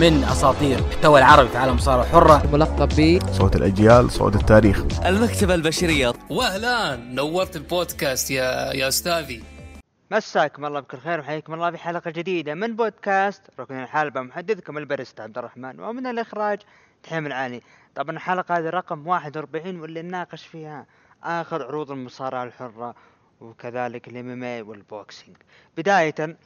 من أساطير المحتوى العربي في عالم المصارعه الحره ملقب ب صوت الأجيال صوت التاريخ. المكتبة البشرية. واهلا نورت البودكاست يا يا أستاذي. مساكم الله بكل خير وحياكم الله في حلقة جديدة من بودكاست ركن الحلبة محدثكم البرست عبد الرحمن. ومن الإخراج تحيم العاني طبعا الحلقة هذه رقم 41 واللي نناقش فيها آخر عروض المصارعة الحرة وكذلك ال MMA وال boxing. بداية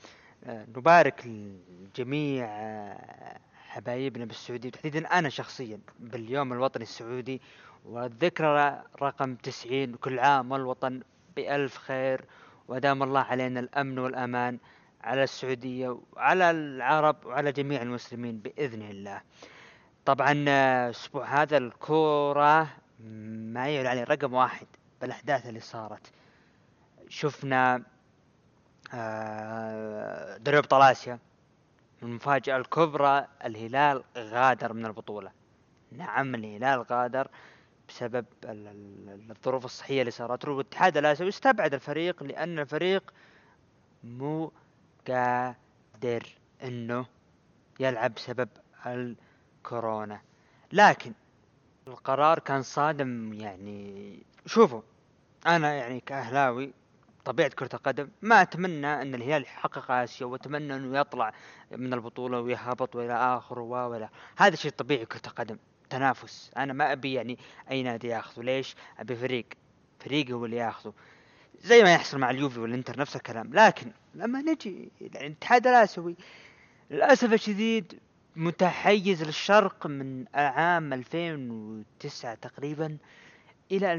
نبارك لجميع آه، حبايبنا بالسعودية تحديدا أنا شخصيا باليوم الوطني السعودي. والذكرى رقم 90 كل عام والوطن بألف خير ودام الله علينا الأمن والأمان على السعودية وعلى العرب وعلى جميع المسلمين بإذن الله. طبعا آه، الأسبوع هذا الكورة ما يعلى عليه رقم واحد بالأحداث اللي صارت. شفنا آه، دوري أبطال آسيا. المفاجأة الكبرى الهلال غادر من البطولة. نعم الهلال غادر بسبب ال- ال- الظروف الصحية اللي صارت. له والاتحاد الآسيوي استبعد الفريق لأن الفريق مو قادر إنه يلعب بسبب الكورونا. لكن القرار كان صادم يعني شوفوا أنا يعني كأهلاوي طبيعة كرة القدم ما أتمنى أن الهلال يحقق اسيا وأتمنى أنه يطلع من البطولة ويهبط وإلى اخره ولا هذا شيء طبيعي كرة القدم تنافس. أنا ما أبي يعني أي نادي ياخذه. ليش؟ أبي فريق فريقي هو اللي ياخذه. زي ما يحصل مع اليوفي والإنتر نفس الكلام لكن لما نجي الاتحاد الآسيوي للأسف الشديد متحيز للشرق من عام 2009 تقريبا إلى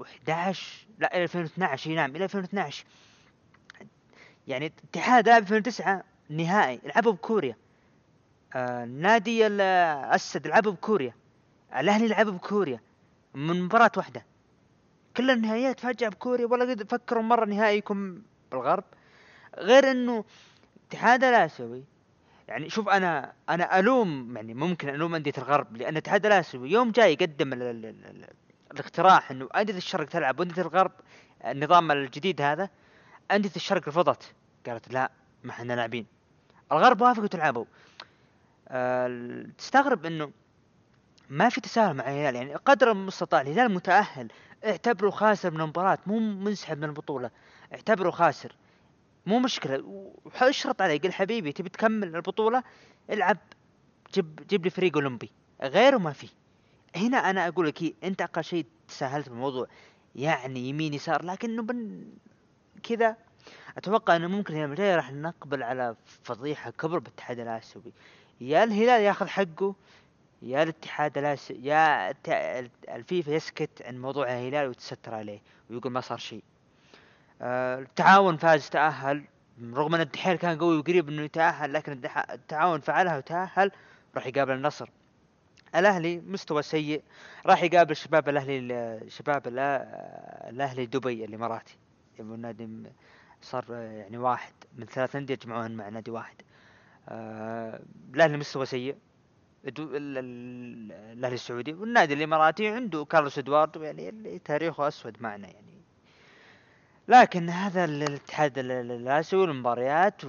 2011 لا إلى 2012 اي نعم إلى 2012 يعني الاتحاد لعب 2009 نهائي لعبوا بكوريا آه نادي ال- الاسد لعبوا بكوريا الأهلي لعبوا بكوريا من مباراة واحدة. كل النهائيات فجأة بكوريا ولا قد فكروا مرة نهائي يكون بالغرب؟ غير إنه الاتحاد الآسيوي يعني شوف أنا أنا ألوم يعني ممكن ألوم أندية الغرب لأن الاتحاد الآسيوي يوم جاي يقدم الاقتراح إنه انديه الشرق تلعب وانديه الغرب النظام الجديد هذا انديه الشرق رفضت. قالت لا ما إحنا لاعبين. الغرب وافقوا تلعبوا. آه تستغرب إنه ما في تساهل مع الهلال. يعني قدر المستطاع الهلال متأهل. اعتبره خاسر من المباراة مو منسحب من البطولة. اعتبره خاسر. مو مشكلة. واشرط عليه قل حبيبي تبي تكمل البطولة؟ العب جيب جيب لي فريق أولمبي. غيره ما في. هنا أنا أقول لك أنت أقل شيء تساهلت بالموضوع يعني يمين يسار لكنه بن كذا. أتوقع إنه ممكن اليوم الجاي راح نقبل على فضيحة كبرى بالاتحاد الآسيوي. يا الهلال ياخذ حقه يا الاتحاد الاسيوي يا الفيفا يسكت عن موضوع الهلال ويتستر عليه ويقول ما صار شيء. آه، التعاون فاز تأهل. رغم إن الدحيل كان قوي وقريب إنه يتأهل لكن التعاون فعلها وتأهل راح يقابل النصر. الأهلي مستوى سيء. راح يقابل شباب الأهلي ال- شباب الأهلي دبي الاماراتي يبقى النادي صار يعني واحد. من ثلاث أندية جمعوهن مع نادي واحد. آه، الأهلي مستوى سيء. الأهلي السعودي. والنادي الاماراتي عنده كارلوس إدواردو يعني اللي تاريخه أسود معنا يعني. لكن هذا ال- الاتحاد ال- ال- الآسيوي المباريات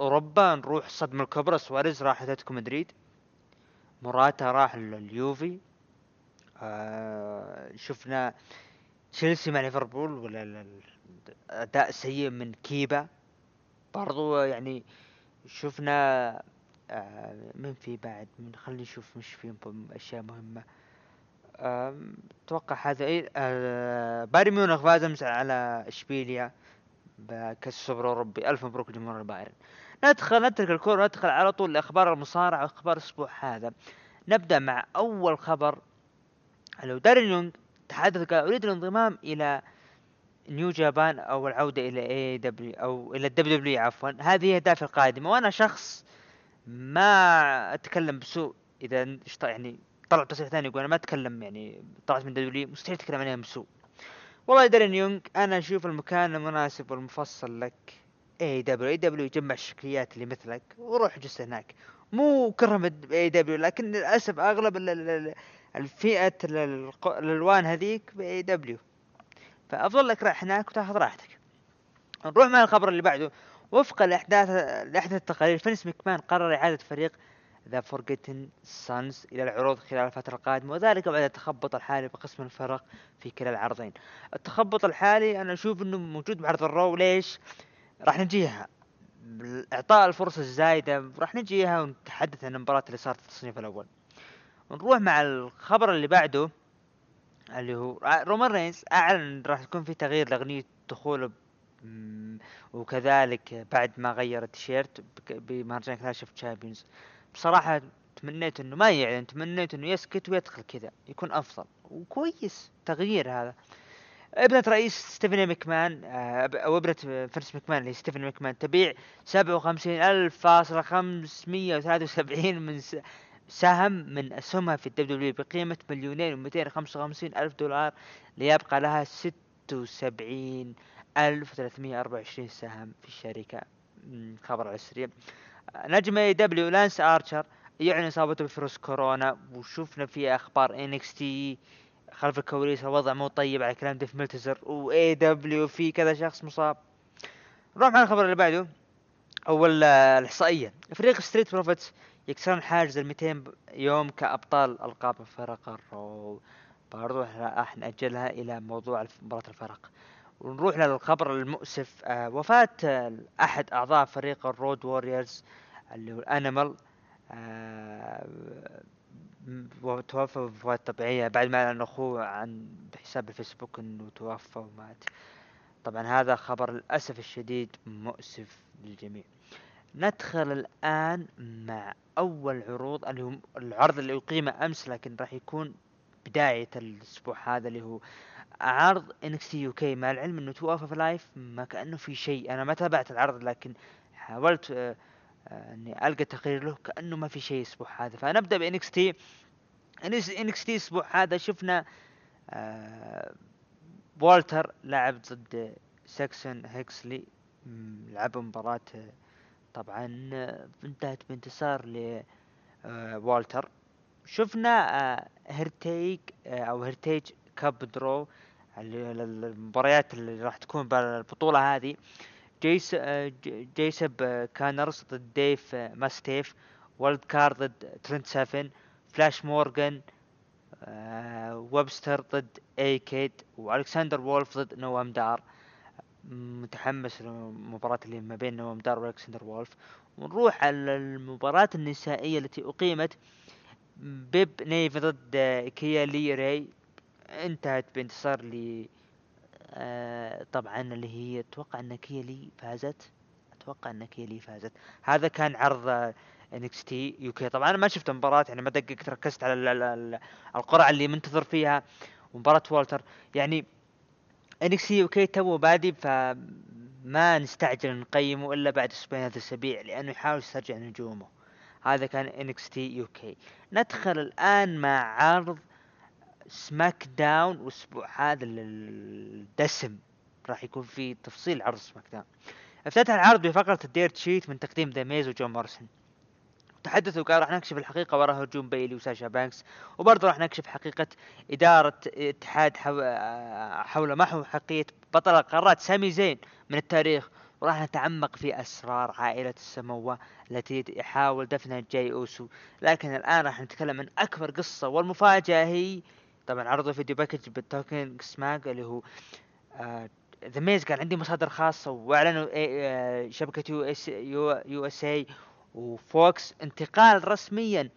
أوروبا نروح الصدمه الكبرى. سواريز راح أتلتيكو مدريد. موراتا راح ال- اليوفي آه شفنا تشيلسي مع ليفربول ولا أداء سيء من كيبا. برضو يعني شفنا آه من في بعد من خلينا نشوف مش في أشياء مهمة. أتوقع هذا إيه آه بايرن ميونخ فاز أمس على إشبيليا بكأس السوبر الأوروبي. ألف مبروك جمهور البايرن. ندخل نترك الكورة ندخل على طول لأخبار المصارعة وأخبار الأسبوع هذا. نبدأ مع أول خبر. لو دارين يونغ تحدث قال أريد الانضمام إلى New Japan أو العودة إلى AEW أو إلى ال WWE عفوا. هذه هي أهدافي القادمة. وأنا شخص ما أتكلم بسوء. اشت- يعني طلع تصريح ثاني يقول أنا ما أتكلم يعني طلعت من WWE مستحيل تتكلم عليها بسوء. والله دارين يونغ أنا أشوف المكان المناسب والمفصل لك. اي دبليو اي دبليو يجمع الشكليات اللي مثلك وروح جلس هناك. مو كرهم AEW لكن للأسف أغلب ال- ال- ال- الفئة ال- الق- الألوان هذيك ب AEW فأفضل لك رايح هناك وتأخذ راحتك. نروح مع الخبر اللي بعده. وفقا لاحداث لاحدث التقارير فينس مكمان قرر إعادة فريق The Forgotten Sons إلى العروض خلال الفترة القادمة وذلك بعد التخبط الحالي بقسم الفرق في كلا العرضين. التخبط الحالي أنا أشوف إنه موجود بعرض ال Raw ليش؟ راح نجيها. إعطاء الفرصة الزايدة راح نجيها ونتحدث عن المباراة اللي صارت في التصنيف الأول. ونروح مع الخبر اللي بعده اللي هو رومان رينز أعلن راح يكون في تغيير لأغنية دخوله وكذلك بعد ما غير التيشيرت بمهرجان Clash of Champions. بصراحة تمنيت إنه ما يعلن تمنيت إنه يسكت ويدخل كذا يكون أفضل. وكويس تغيير هذا. ابنة رئيس ستيفاني مكمان آه، أو ابنة فينس مكمان اللي ستيفاني مكمان تبيع سبعة وخمسين ألف فاصلة خمسمية وثلاثة وسبعين من سهم من اسهمها في ال WWE بقيمة مليونين ومئتين خمسة وخمسين ألف دولار ليبقى لها ست وسبعين ألف وثلاثمية اربعة وعشرين سهم في الشركة. خبر على السريع. نجم AEW لانس آرشر يعلن إصابته بفيروس كورونا وشفنا في أخبار NXT خلف الكواليس الوضع مو طيب على كلام ديف ملتزر و AEW في كذا شخص مصاب. نروح مع الخبر اللي بعده. أول آه، الإحصائية. فريق Street Profits يكسرون حاجز ال 200 ب- يوم كأبطال ألقاب فرق ال Raw برضو راح نأجلها إلى موضوع مباراة الفرق. ونروح للخبر المؤسف آه وفاة أحد أعضاء فريق ال Road Warriors اللي هو ال Animal آه وتوفى بوفاة طبيعية بعد ما أعلن أخوه عن بحساب الفيسبوك أنه توفى ومات. طبعا هذا خبر للأسف الشديد مؤسف للجميع. ندخل الآن مع أول عروض اللي هو العرض اللي أقيم أمس لكن راح يكون بداية الأسبوع هذا اللي هو عرض NXT UK. مع العلم إنه توقف في live ما كأنه في شيء. أنا ما تابعت العرض لكن حاولت آه، أني ألقى تقرير له كأنه ما في شيء الأسبوع هذا. فنبدا ب NXT. NXT الأسبوع هذا. شفنا آه، والتر لعب ضد ساكسون هيكسلي لعبوا مباراة آه، طبعا آه، انتهت بانتصار ل آه، والتر. شفنا آه، Heritage آه، أو Heritage Cup draw المباريات اللي راح تكون بالبطولة هذه. جوز جوزيف آه، كونرز ضد ديف آه، ماستيف و wild card ضد ترنت سافن فلاش مورغان آه، ويبستر ضد اي كيد وألكسندر وولف ضد نوام دار. متحمس للمباراة اللي ما بين نوام دار وألكسندر وولف. ونروح على المباراة النسائية التي أقيمت بايبر نيفن ضد كاي لي راي انتهت بانتصار ل آه، طبعا اللي هي أتوقع ان كاي لي فازت. أتوقع ان كاي لي فازت. هذا كان عرض NXT UK. طبعا أنا ما شفت المباراة يعني ما دققت ركزت على ال- ال- ال- القرعة اللي منتظر فيها مباراة والتر. يعني NXT UK تو بادي فما نستعجل نقيمه إلا بعد أسبوعين ثلاث أسابيع لأنه يحاول يسترجع نجومه. هذا كان NXT UK. ندخل الآن مع عرض SmackDown والاسبوع هذا ال- الدسم. راح يكون في تفصيل عرض SmackDown أفتتح العرض بفقرة ال Dirt Sheet من تقديم ذا ميز وجون مورسون تحدثوا قال راح نكشف الحقيقة وراء هجوم بيلي وساشا بانكس. وبرضه راح نكشف حقيقة إدارة اتحاد. آه، حول محو حقيقة بطل القارات سامي زين من التاريخ. وراح نتعمق في أسرار عائلة السموة التي يحاول دفنها جاي أوسو. لكن الآن راح نتكلم عن أكبر قصة والمفاجأة هي طبعا عرضوا video package بال Talking Smack اللي هو ذا ميز قال عندي مصادر خاصة وأعلنوا إيه- آه، شبكة US USA و Fox انتقال رسميا.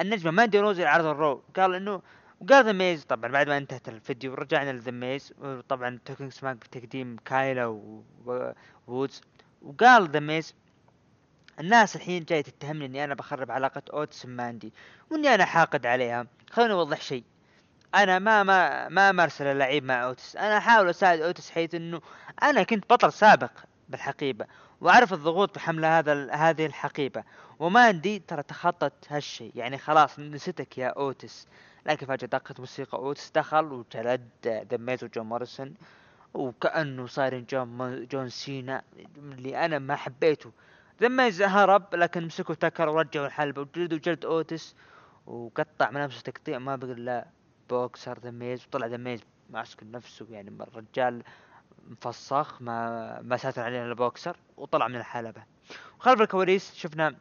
النجمة ماندي روز إلى عرض ال Raw قال إنه وقال ذا ميز طبعا بعد ما انتهت الفيديو رجعنا لذا ميز طبعا Talking Smack بتقديم كايلا وودز. وقال ذا ميز الناس الحين جاي تتهمني إني أنا بخرب علاقة اوتس ماندي وإني أنا حاقد عليها. خليني أوضح شيء. أنا ما ما ما امارس الألاعيب مع أوتس. أنا أحاول أساعد أوتس حيث إنه أنا كنت بطل سابق بالحقيبة وأعرف الضغوط بحمل هذا ال- هذه الحقيبة وماندي ترى تخطت هالشيء يعني خلاص نسيتك يا أوتس. لكن فجأة دقت موسيقى أوتس دخل وجلد ذا ميز جون موريسون وكأنه صار جون جون سينا اللي أنا ما حبيته. ذا ميز هرب لكن مسكوا تكر ورجعوا الحلبة وجلدوا جلد أوتس وقطع ملابسه تقطيع ما بقى الا بوكسر دميز وطلع ذا ميز ماسك نفسه يعني الرجال مفسخ ما ما ساتر علينا البوكسر وطلع من الحلبة. وخلف الكواليس شفنا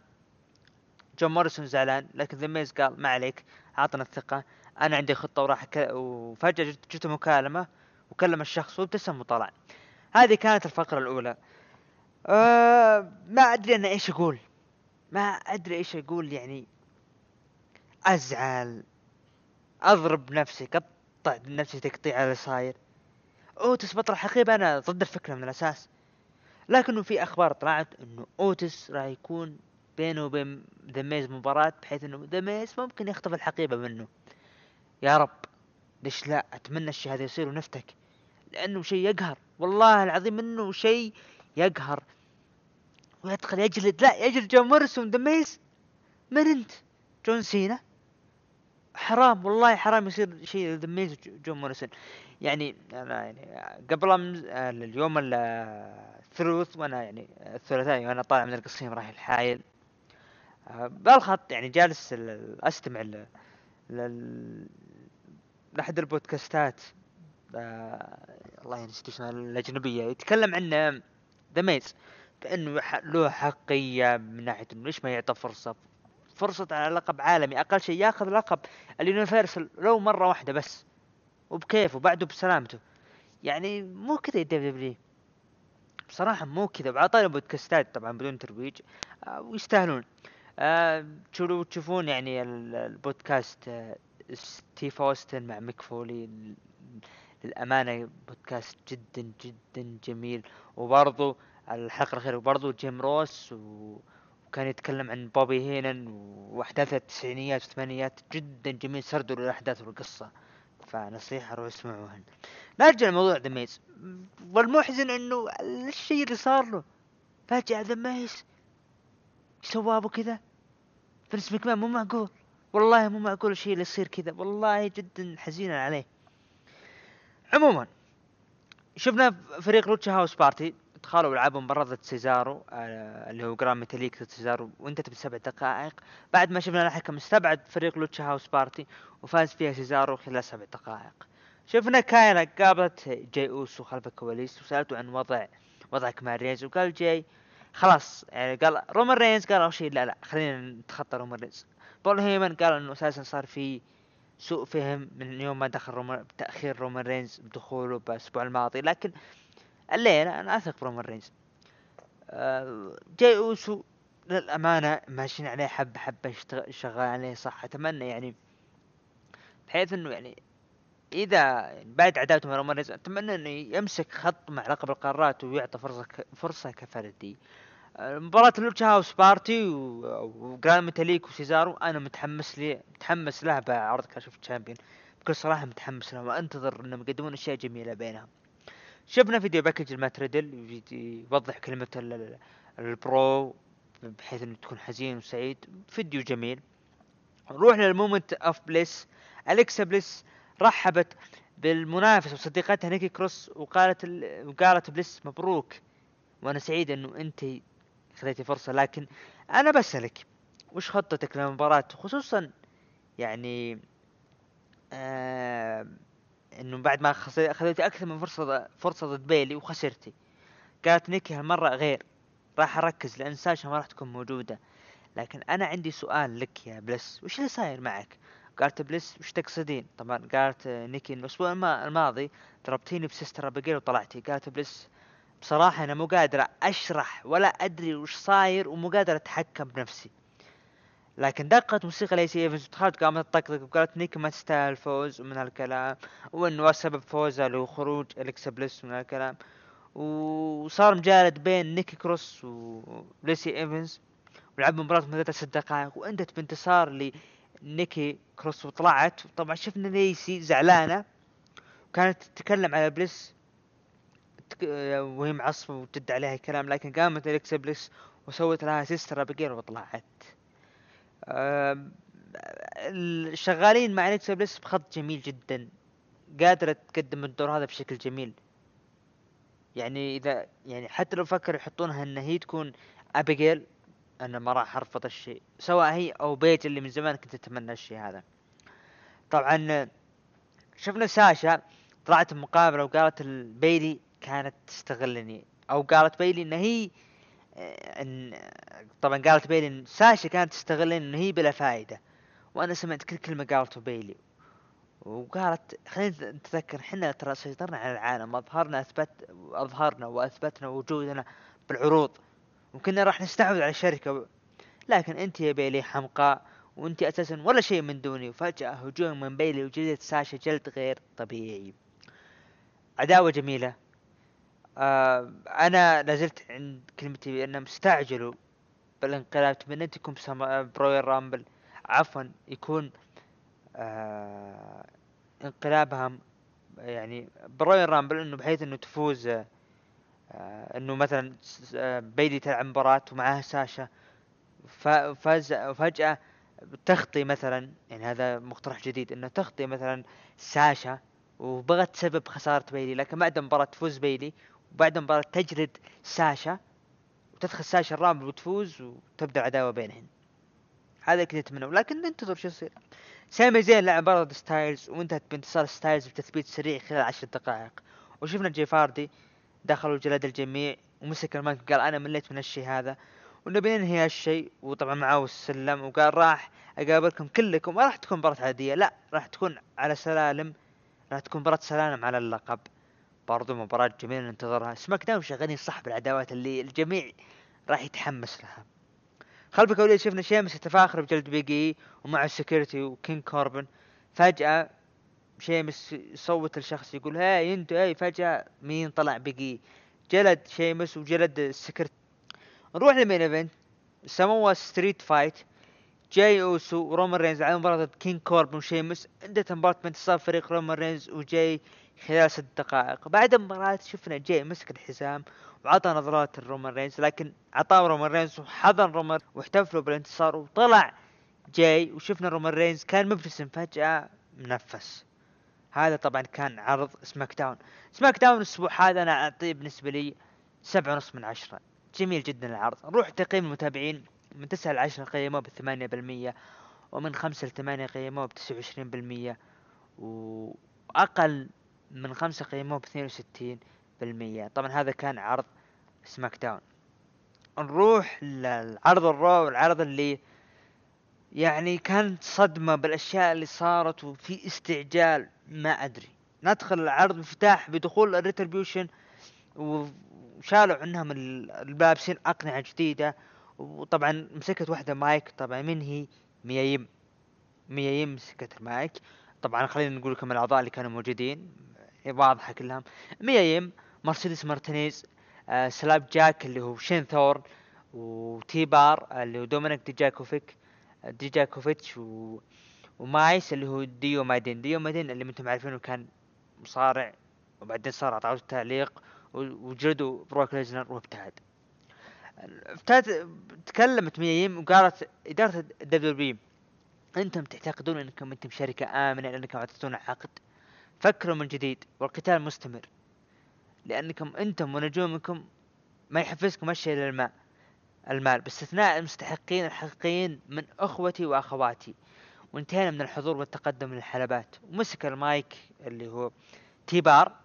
جون موريسون زعلان لكن ذا ميز قال ما عليك عطنا الثقة أنا عندي خطة وراح ك... وفجأة جت, جت مكالمة وكلم الشخص وابتسم وطلع. هذه كانت الفقرة الأولى. أه ما أدري أنا إيش أقول. ما أدري إيش أقول يعني أزعل. أضرب نفسي قطع نفسي تقطيع اللي صاير أوتس بطل حقيبة أنا ضد الفكرة من الأساس. لكنه في أخبار طلعت إنه أوتس راح يكون بينه وبين ذا ميز مباراة بحيث إنه ذا ميز ممكن يخطف الحقيبة منه. يا رب ليش لا؟ أتمنى الشيء هذا يصير ونفتك. لأنه شيء يقهر. والله العظيم إنه شيء يقهر. ويدخل يجلد. لا يجلد جون موريسون. ذا ميز من انت جون سينا حرام والله حرام يصير شيء ميز جون موريسون. يعني أنا يعني قبل اليوم الثلوث وأنا يعني الثلاثاء وأنا طالع من القصيم رايح الحايل آه، بالخط يعني جالس أستمع ل لأحد البودكاستات. آه الله نسيت اسمها الأجنبية. يتكلم عن ذا ميز بانه له حقية من ناحية إنه ليش ما يعطى فرصة فرصة على لقب عالمي. أقل شيء ياخذ لقب اليونيفرسال لو مرة واحدة بس وبكيف وبعده بسلامته. يعني مو كذا WWE بصراحة مو كذا. وعطاني بودكاستات طبعا بدون ترويج. آه ويستاهلون. آه تشوفون يعني البودكاست؟ آه ستيف أوستن مع ميك فولي. للأمانة بودكاست جدا جدا جميل. وبرضو الحلقة الأخيرة وبرضو جيم روس و... وكان يتكلم عن بوبي هينن واحداث التسعينيات والثمانينات جدا جميل سردوا الأحداث والقصة. فنصيحة روحوا اسمعوهن نرجع لموضوع ذا ميز والمحزن إنه الشيء اللي صار له. فجأة ذا ميز سوى أبو كذا. فنس مكمان مو معقول. والله مو معقول الشيء اللي يصير كذا. والله جدا حزينا عليه. عموما شفنا فريق لوتشا هاوس بارتي دخلوا ولعبوا مباراة ضد سيزارو آه اللي هو جرام ميتاليك ضد سيزارو وانتهت بسبع دقائق. بعد ما شفنا الحكم استبعد فريق Lucha House Party وفاز فيها سيزارو خلال سبع دقائق. شفنا كايلا قابلت جاي اوسو خلف الكواليس وسألته عن وضع وضعك مع رينز وقال جاي خلاص يعني قال رومان رينز قال أول شيء لا لا خلينا نتخطى رومان رينز. بول هيمن قال إنه أساسا صار في سوء فهم من يوم ما دخل رومان بتاخير رومان رينز بدخوله بالاسبوع الماضي لكن الليلة أنا أثق برومان رينز. آه، جاي أوسو للأمانة ماشيين عليه حبة حبة شغال عليه صح. أتمنى يعني بحيث إنه يعني إذا يعني بعد عداوته مع رومان رينز أتمنى إنه يمسك خط مع لقب القارات ويعطى فرصة فرصة كفردي. مباراة ال Lucha House Party وجران ميتاليك وسيزارو أنا متحمس لي متحمس لها بعرض Clash Champion. بكل صراحة متحمس لها وأنتظر إنهم يقدمون أشياء جميلة بينهم. شفنا فيديو package لمات ريدل يوضح كلمة ال bro بحيث إنه تكون حزين وسعيد. فيديو جميل. نروح لل Moment of Bliss أليكسا بليس رحبت بالمنافس وصديقتها نيكي كروس وقالت ال... وقالت بليس مبروك وأنا سعيد إنه أنت خذيتي فرصة. لكن أنا بسألك وش خطتك للمباراة؟ خصوصا يعني آه إنه بعد ما خذيتي أكثر من فرصة فرصة ضد بيلي وخسرتي. قالت نيكي هالمرة غير. راح أركز لأن ساشا ما راح تكون موجودة. لكن أنا عندي سؤال لك يا بلس وش اللي صاير معك؟ قالت بلس وش تقصدين؟ طبعا قالت نيكي الأسبوع الماضي ضربتيني ب Sister Abigail وطلعتي. قالت بلس بصراحة أنا مو قادرة أشرح ولا أدري وش صاير ومو قادرة أتحكم بنفسي. لكن دقت موسيقى ليسي إيفنز ودخلت قامت تطقطق وقالت نيكي ما تستاهل الفوز ومن هالكلام وإنه سبب فوزها هو خروج الكسا بليس من هالكلام وصار مجالد بين نيكي كروس وليسي إيفنز ولعب مباراة مدتها ست دقائق وانتهت بانتصار لنيكي كروس وطلعت. طبعا شفنا ليسي زعلانة وكانت تتكلم على بليس وهي معصبة وترد عليها كلام لكن قامت أليكسا بليس وسوت لها Sister Abigail وطلعت. شغالين مع اليكسا بليس بخط جميل جدا. قادرة تقدم الدور هذا بشكل جميل. يعني إذا يعني حتى لو فكروا يحطونها إن هي تكون أبيجيل أنا ما راح أرفض الشيء. سواء هي أو بيت اللي من زمان كنت أتمنى الشيء هذا. طبعا شفنا ساشا طلعت مقابله وقالت لبيلي كانت تستغلني أو قالت بيلي إن هي إن طبعا قالت بيلي إن ساشا كانت تستغلني ان هي بلا فائده وأنا سمعت كل كلمة قالته بيلي. وقالت خلينا نتذكر إحنا ترى سيطرنا على العالم أظهرنا أثبت أظهرنا وأثبتنا وجودنا بالعروض وكنا راح نستحوذ على الشركة. لكن أنت يا بيلي حمقاء وأنت أساسا ولا شيء من دوني وفجأة هجوم من بيلي وجلدت ساشا جلد غير طبيعي. عداوة جميلة. آه أنا لازلت عند كلمتي بانهم استعجلوا بالانقلاب تمنيت يكون ب Royal Rumble عفوا يكون آه انقلابها يعني ب Royal Rumble إنه بحيث إنه تفوز آه إنه مثلا آه، بيلي تلعب مباراة ومعاها ساشا. فاز وفجأة تخطي مثلا يعني هذا مقترح جديد إنه تخطي مثلا ساشا وبغت تسبب خسارة بيلي لكن بعد المباراة تفوز بيلي وبعد المباراة تجلد ساشا وتدخل ساشا ال Rumble وتفوز وتبدأ العداوة بينهن. هذا كنت أتمنى. لكن ننتظر شو يصير. سامي زين لعب برضه ستايلز وانتهت بانتصار ستايلز بتثبيت سريع خلال عشر دقائق. وشفنا جيف هاردي دخلوا جلد الجميع ومسك المايك قال أنا مليت من الشيء هذا. ونبي ننهي هالشيء وطبعا معاه السلم وقال راح أقابلكم كلكم. ما راح تكون مباراة عادية لا راح تكون على سلالم راح تكون مباراة سلالم على اللقب. برضو مباراة جميلة ننتظرها. سماك داون شغالين صح بالعداوات اللي الجميع راح يتحمس لها. خلف الكواليس شفنا شيمس يتفاخر بجلد بيج إي ومع ال security وكينج كوربن. فجأة شيمس يصوت لشخص يقول هاي انتو هاي فجأة مين طلع بيج إي؟ جلد شيمس وجلد ال security نروح لل main event. Samoan street fight. جاي أوسو ورومان رينز على مباراة كينج كوربن وشيمس. انتهت مباراة بانتصار فريق رومان رينز وجاي خلال ست دقائق بعد المباراة شفنا جاي مسك الحزام وعطى نظرات لرومان رينز لكن عطاه رومان رينز وحضن رومان واحتفلوا بالانتصار وطلع جاي وشفنا رومان رينز كان مبتسم فجأة منفس. هذا طبعا كان عرض سماك داون. سماك داون الأسبوع هذا أنا أعطيه بالنسبة لي سبعة ونص من عشرة. جميل جدا العرض. نروح تقييم المتابعين من تسعة لعشرة قيموه بثمانية بالمية ومن خمسة لثمانية قيموه بتسعة وعشرين بالمية. وأقل من خمسة قيموه باثنين وستين بالمية. طبعا هذا كان عرض سماك داون. نروح للعرض الرو والعرض اللي يعني كانت صدمة بالأشياء اللي صارت وفي استعجال ما أدري. ندخل العرض افتتاح بدخول ال Retribution وشالوا عنهم اللابسين أقنعة جديدة. وطبعا مسكت واحدة مايك طبعا من هي؟ ميا يم ميا يم مسكت المايك. طبعا خلينا نقول لكم الأعضاء اللي كانوا موجودين. واضحة كلهم. ميا يم مرسيدس مارتينيز آه سلاب جاك اللي هو شين ثورن وتيبار اللي هو دومينيك ديجاكوفيك ديجاكوفيتش و... ومايس اللي هو ديو مادن. ديو مادن اللي أنتم عارفينه كان مصارع وبعدين صار اعطاه التعليق وجلدوا بروك ليزنر وابتعد. ابتعد تكلمت ميا يم وقالت إدارة ال WWE أنتم تعتقدون إنكم أنتم شركة آمنة لأنكم أعطيتونا عقد؟ فكروا من جديد والقتال مستمر. لأنكم أنتم ونجومكم ما يحفزكم شيء إلا المال المال. باستثناء المستحقين الحقيقيين من أخوتي وأخواتي. وانتهينا من الحضور والتقدم للحلبات. ومسك المايك اللي هو T-Bar.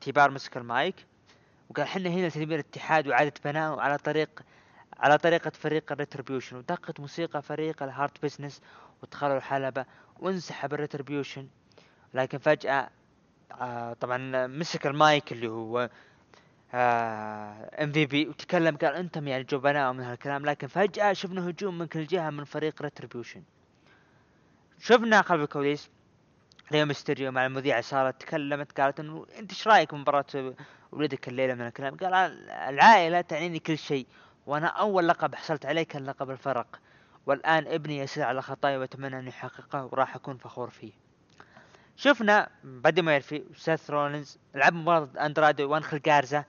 T-Bar مسك المايك. وقال حنا هنا تدمير الاتحاد وإعادة بنائه على طريق على طريقة فريق ال Retribution. ودقت موسيقى فريق ال Hurt Business ودخلوا الحلبة وانسحب ال Retribution. لكن فجأة آه طبعا مسك المايك اللي هو MVP وتكلم قال أنتم يعني جبناء من هالكلام لكن فجأة شفنا هجوم من كل جهة من فريق Retribution شفنا خلف الكواليس ريو ميستيريو مع المذيعة صارت تكلمت قالت إنه أنت إيش رأيك بمباراة ولدك الليلة من الكلام؟ قال العائلة تعنيني كل شيء وأنا أول لقب حصلت عليه كان لقب الفرق. والآن ابني يسير على خطاي وأتمنى أن يحققه وراح أكون فخور فيه. شفنا بادي ميرفي وسيث رولينز لعب مباراة اندرادي وانخل جارزا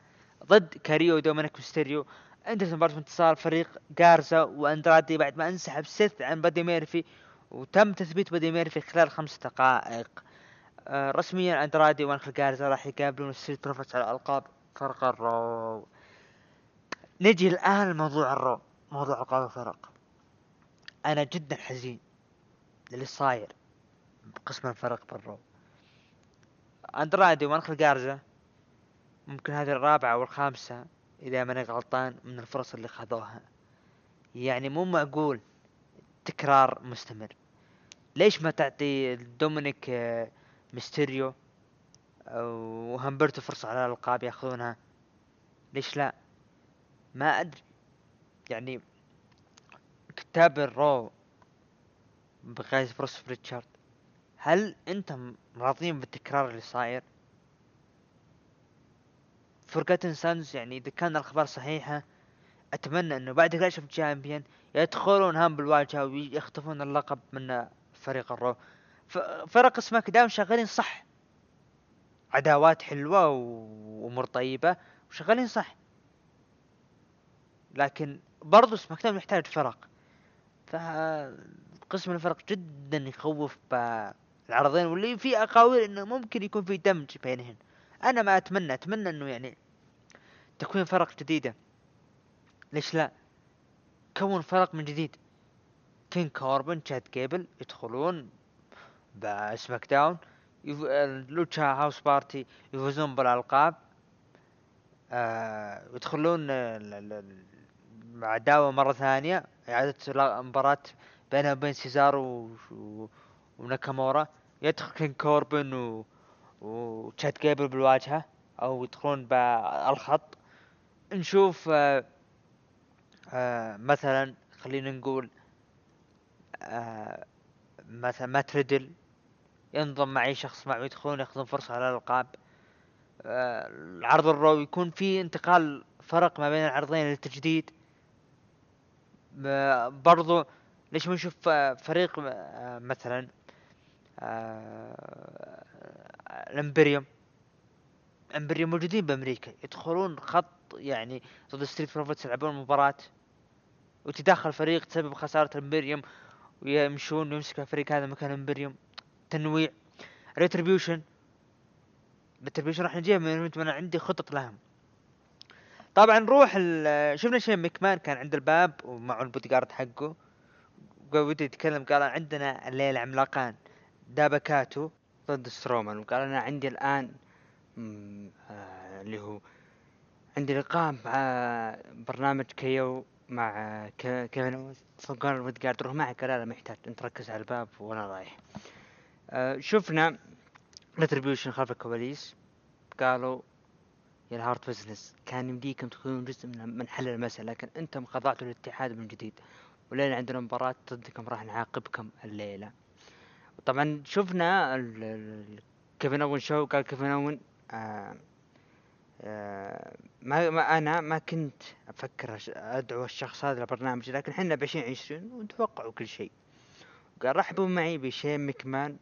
ضد كاريو ودومينيك ميستيريو. انتهت مباراة انتصار فريق جارزا واندرادي بعد ما انسحب سيث عن بادي ميرفي وتم تثبيت بادي ميرفي خلال خمس دقائق. آه رسميا اندرادي وانخل جارزا راح يقابلون ال Street Profits على ألقاب فرق ال Raw. نجي الآن لموضوع ال Raw موضوع ألقاب الفرق. أنا جدا حزين للي صاير. قسم الفرق بال Raw. أندرادي وانخل جارزا ممكن هذه الرابعة أو الخامسة إذا ماني غلطان من الفرص اللي خذوها. يعني مو معقول تكرار مستمر. ليش ما تعطي دومينيك آه، ميستيريو وهمبرتو فرصة على الألقاب ياخذونها؟ ليش لا؟ ما أدري. يعني كتاب ال Raw بقيادة بروس ريتشارد. هل أنتم راضيين بالتكرار اللي صاير؟ Forgotten Sons يعني إذا كان الأخبار صحيحة أتمنى إنه بعد Clash of Champions يدخلون هم بالواجهة ويخطفون اللقب من فريق ال Raw. فرق SmackDown شغالين صح. عداوات حلوة وأمور طيبة وشغالين صح. لكن برضو SmackDown يحتاج فرق. فقسم الفرق جدا يخوف بالعرضين واللي في أقاويل إنه ممكن يكون في دمج بينهن. أنا ما أتمنى أتمنى إنه يعني تكوين فرق جديدة. ليش لا؟ كون فرق من جديد. كينج كوربن تشاد جيبل يدخلون ب SmackDown يف... Lucha House Party يفوزون بالألقاب. آه يدخلون عداوة مرة ثانية. إعادة مباراة بينها وبين سيزارو و... و... وناكامورا. يدخل كينج كوربن و... وتشاد جيبل بالواجهة أو يدخلون بالخط نشوف مثلا خلينا نقول مثلا مات ريدل ينضم مع اي شخص معه يدخلون ياخذون فرصة على الالقاب آه العرض ال Raw يكون في انتقال فرق ما بين العرضين للتجديد برضو ليش ما نشوف فريق مثلا ال Imperium Imperium. موجودين بأمريكا. يدخلون خط يعني ضد Street Profits يلعبون مباراة. وتدخل فريق تسبب خسارة ال Imperium ويمشون ويمسك الفريق هذا مكان Imperium. تنويع. Retribution. Retribution راح نجيب من أنا عندي خطط لهم طبعا نروح ال- شفنا شين مكمان كان عند الباب ومعه البودي جارد حقه. ودي يتكلم قال عندنا الليلة عملاقان. دابكاتو ضد سترومان وقال أنا عندي الآن آه، اللي هو عندي لقاء مع برنامج KO مع كيفن قاعد تروح معي قال لا لا ما يحتاج أنت ركز على الباب وأنا رايح. آه، شفنا Retribution خلف الكواليس. قالوا يا ال Hurt Business كان يمديكم تكونون جزء من حل المسألة لكن أنتم خضعتوا للاتحاد من جديد. وليلة عندنا مباراة ضدكم راح نعاقبكم الليلة. طبعا شفنا Kevin Owens Show قال كيفن أوينز آه آه ما, ما أنا ما كنت أفكر أدعو الشخص هذا لبرنامج لكن إحنا ب 2020 ونتوقعوا كل شيء. قال رحبوا معي بشين مكمان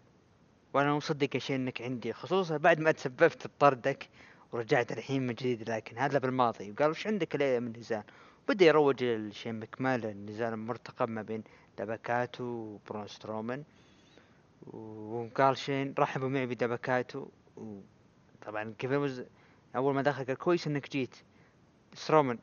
وأنا مصدق يا شين إنك عندي خصوصا بعد ما تسببت بطردك ورجعت الحين من جديد لكن هذا بالماضي. وقال وش عندك الليلة من نزال بدأ يروج لشين مكمان للنزال المرتقب ما بين دبكاتو وبرون سترومان. وقال شين رحبوا معي بدبكاتو. وطبعا كيف مز... أول ما دخل قال كويس إنك جيت. سترومان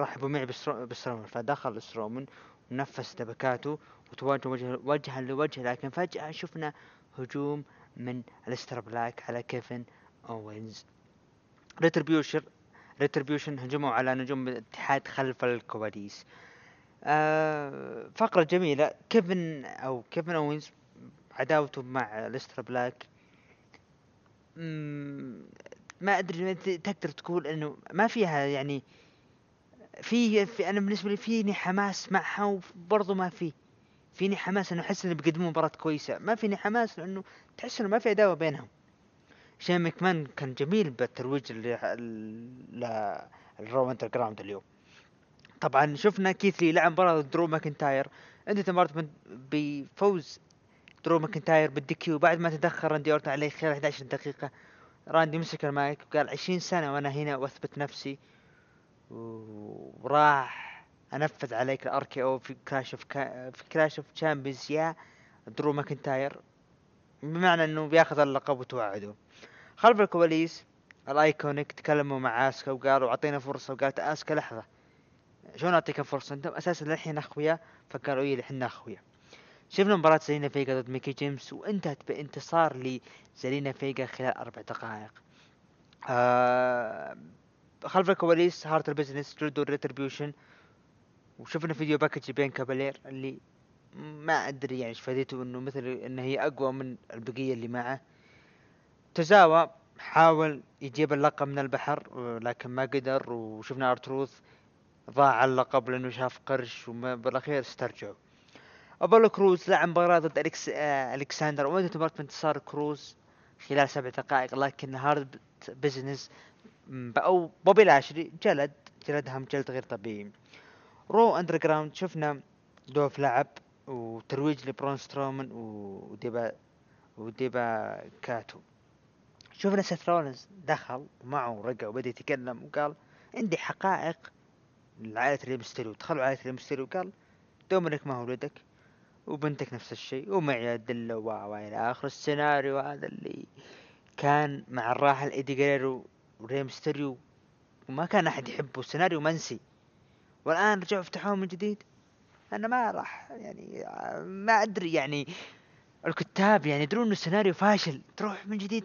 رحبوا معي بسترو... بسترومان فدخل سترومان ونفس دبكاته وتواجه وجه وجها لوجه لكن فجأة شفنا هجوم من أليستر بلاك على كيفن أوينز. Retribution Retribution هجموا على نجوم الاتحاد خلف الكواليس. آه فقرة جميلة. كيفن أو كيفن أوينز عداوته مع أليستر بلاك. ما أدري تقدر تقول إنه ما فيها يعني في, في أنا بالنسبة لي فيني حماس معها وبرضه ما في. فيني حماس إنه أحس إنه بيقدمون مباراة كويسة. ما فيني حماس لأنه تحس إنه ما في عداوة بينهم. شين مكمان كان جميل بالترويج ل ال Raw Underground اليوم. طبعا شفنا كيث لي لعب مباراة درو ماكنتاير. المباراة من- بفوز درو ماكنتاير بال DQ بعد ما تدخل راندي اورتون عليه خلال 11 دقيقة. راندي مسك المايك وقال 20 سنة وأنا هنا وأثبت نفسي. وراح أنفذ عليك ال RKO في Clash of. في Clash of Champions يا درو ماكنتاير بمعنى إنه بياخذ اللقب وتوعده. خلف الكواليس ال IIconics تكلموا مع آسكا وقالوا أعطينا فرصة. وقالت آسكا لحظة. شلون أعطيك فرصة؟ أنتم أساسا للحين أخويا. فقالوا اي إحنا أخويا. شفنا مباراة زالينا فيجا ضد ميكي جيمس وانتهت بانتصار لزالينا فيجا خلال أربع دقائق. آه خلف الكواليس Hurt Business جلدوا Retribution وشفنا video package بيانكا بلير اللي ما أدري يعني إيش فائدته إنه مثل انه هي أقوى من البقية اللي معه. توزاوا حاول يجيب اللقب من البحر لكن ما قدر وشفنا آر تروث ضاع اللقب لأنه شاف قرش وبالاخير استرجعوا أبولو كروز لعب مباراة ضد أليكس... آه، الكساندر وانتهت مباراة بانتصار كروز خلال سبع دقائق لكن Hurt Business أو بوبي لاشري جلد جلدهم جلد غير طبيعي. Raw Underground شفنا دولف لعب وترويج لبرون سترومان ودابا ودابا كاتو. شفنا سيث رولنز دخل ومعه رقع وبدأ يتكلم وقال عندي حقائق لعائلة ري مستيريو دخلوا عائلة ري مستيريو وقال دومينيك ما هو ولدك؟ وبنتك نفس الشيء ومعي أدلة وإلى آخر السيناريو هذا اللي كان مع الراحل إيدي جريرو وري مستيريو وما كان أحد يحبه. سيناريو منسي. والآن رجعوا فتحوه من جديد. أنا ما راح يعني ما أدري يعني الكتاب يعني يدرون إنه السيناريو فاشل. تروح من جديد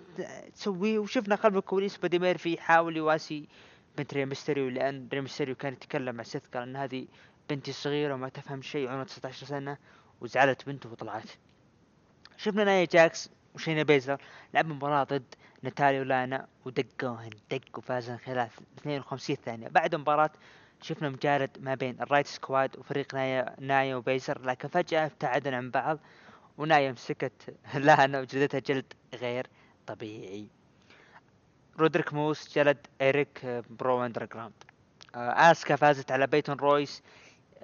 تسويه. وشفنا خلف الكواليس بادي ميرفي يحاول يواسي بنت ري مستيريو لأن ري مستيريو كان يتكلم مع سيث قال إن هذه بنتي صغيرة وما تفهم شيء عمرها 19 سنة. وزعلت بنته وطلعت. شفنا نايا جاكس وشينا بيزلر لعب مباراة ضد ناتاليا ولانا ودقوهن دق وفازن خلال 52 ثانية. بعد مباراة شفنا مجارد ما بين ال Riott Squad وفريق نايا نايا وبيزلر لكن فجأة ابتعدن عن بعض ونايا مسكت لانا وجلدتها جلد غير طبيعي. ريديك موس جلد إيريك ب Raw Underground آسكا فازت على بيتون رويس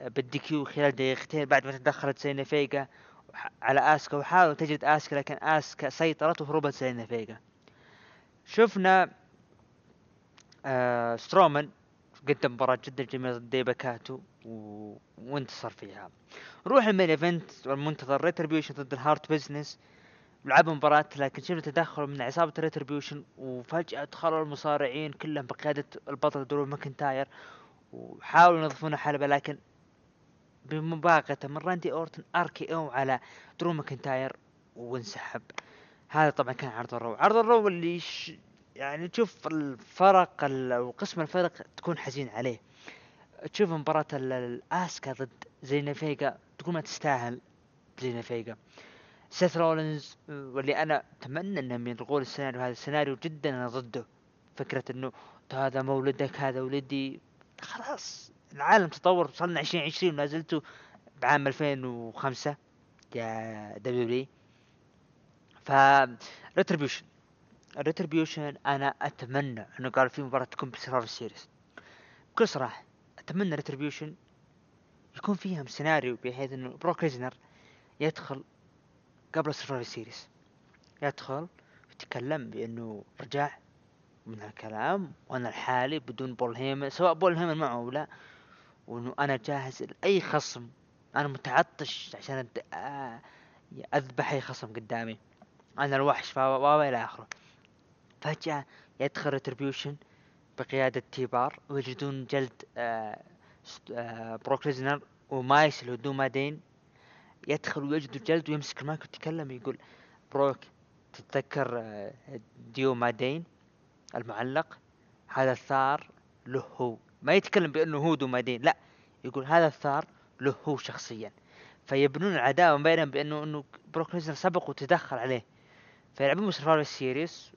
بال DQ خلال دقيقتين بعد ما تدخلت زلينا فيجا. على آسكا وحاولوا تجلد آسكا لكن آسكا سيطرت وهربت زلينا فيجا. شفنا آه سترومان قدم مباراة جدا جميلة ضد دابا كاتو و... وانتصر فيها. نروح ال main event والمنتظر Retribution ضد ال Hurt Business. لعبوا مباراة لكن شفنا تدخل من عصابة Retribution وفجأة دخلوا المصارعين كلهم بقيادة البطل درو ماكنتاير. وحاولوا ينظفون الحلبة لكن بمباغته من راندي أورتن RKO على درو ماكنتاير وانسحب. هذا طبعا كان عرض ال Raw. عرض ال Raw اللي ش... يعني تشوف الفرق وقسم الفرق تكون حزين عليه. تشوف مباراة الأسكا ضد زلينا فيجا تقول ما تستاهل زلينا فيجا. سيث رولينز واللي أنا أتمنى إنهم يلغون السيناريو هذا السيناريو جدا أنا ضده. فكرة إنه هذا مو ولدك هذا ولدي خلاص. العالم تطور وصلنا عشرين عشرين ما زلتوا بعام ألفين وخمسة يا WWE Retribution Retribution أنا أتمنى إنه قال في مباراة تكون ب Survivor Series بكل صراحة أتمنى Retribution يكون فيها سيناريو بحيث إنه بروك ليزنر يدخل قبل Survivor Series يدخل يتكلم بإنه رجع من الكلام وأنا الحالي بدون بول هيمن سواء بول هيمن معه أو لا. وإنه أنا جاهز لأي خصم. أنا متعطش عشان آه، أذبح أي خصم قدامي. أنا الوحش إلى آخره. فجأة يدخل Retribution بقيادة تي بار. ويجلدون جلد آه آه بروك ليزنر ومايس اللي هو مادين يدخل ويجلد الجلد ويمسك المايك ويتكلم يقول بروك تتذكر آه ديو مادين المعلق؟ هذا الثار له هو. ما يتكلم بأنه هو ديو مادين لا يقول هذا الثار له هو شخصيا. فيبنون العداوة بينهم بأنه إنه بروك ليزنر سبق وتدخل عليه. فيلعبون Survivor Series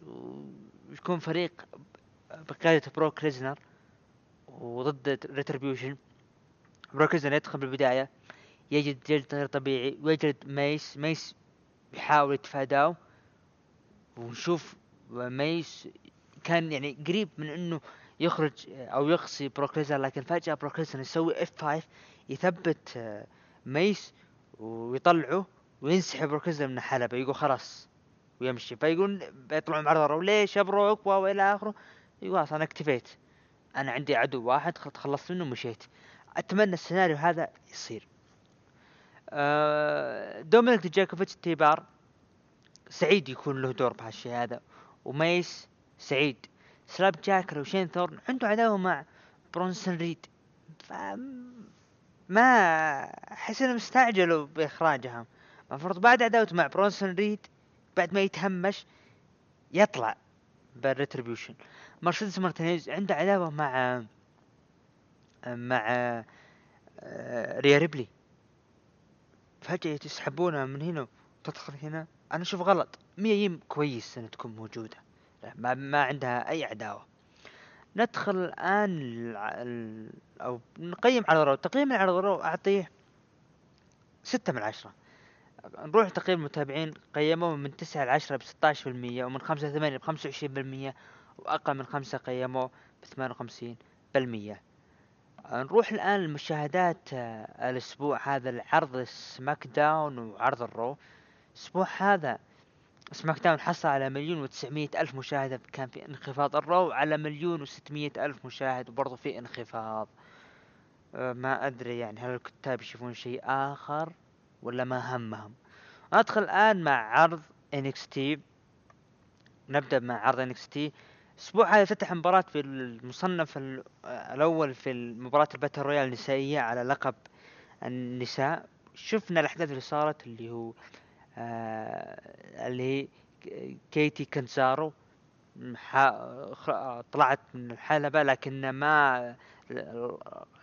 ويكون فريق بقيادة بروك ليزنر وضد Retribution. بروك ليزنر يدخل بالبداية يجلد جلد غير طبيعي ويجلد ميس ميس يحاول يتفاداه. ونشوف ميس كان يعني قريب من إنه يخرج أو يقصي بروك لكن فجأة بروك يسوي F5 يثبت ميس ويطلعه وينسحب بروك من الحلبة. يقول خلاص ويمشي. فيقول بيطلعون معرضة ليش يا بروك والى آخره. يقول أنا اكتفيت أنا عندي عدو واحد تخلصت منه ومشيت. أتمنى السيناريو هذا يصير. أه دومينيك دايجاكوفيتش تيبار سعيد يكون له دور بهالشيء هذا وميس سعيد سلاب جاك وشين ثورن عنده عداوة مع برونسون ريد ف ما أحس إنهم استعجلوا باخراجها المفروض بعد عداوته مع برونسون ريد بعد ما يتهمش يطلع بال Retribution. مرسيدس مارتينيز عنده عداوة مع مع آه، ريا ريبلي. فجأة يسحبونها من هنا وتدخل هنا. أنا أشوف غلط. ميا يم كويس إنها تكون موجودة. ما, ما عندها أي عداوة. ندخل الآن الع- ال- أو نقيم على Raw تقييم على Raw أعطيه ستة من عشرة. نروح تقييم المتابعين. قيموه من تسعة لعشرة بستاش في المية ومن خمسة ثمانية بخمسة وعشرين بالمية وأقل من خمسة قيموه بثمانية وخمسين بالمية. نروح الآن لمشاهدات آه، الأسبوع هذا العرض SmackDown وعرض ال Raw. الأسبوع هذا SmackDown حصل على مليون وتسعمية ألف مشاهدة كان في انخفاض. ال Raw على مليون وستمية ألف مشاهد وبرضه في انخفاض. آه، ما أدري يعني هل الكتاب يشوفون شيء آخر ولا ما همهم؟ ندخل الآن مع عرض NXT نبدأ مع عرض NXT الأسبوع هذا فتح مباراة في المصنف ال- الأول في مباراة ال battle royal النسائية على لقب النساء. شفنا الأحداث اللي صارت اللي هو اللي هي كيسي خ- طلعت من الحلبة لكن ما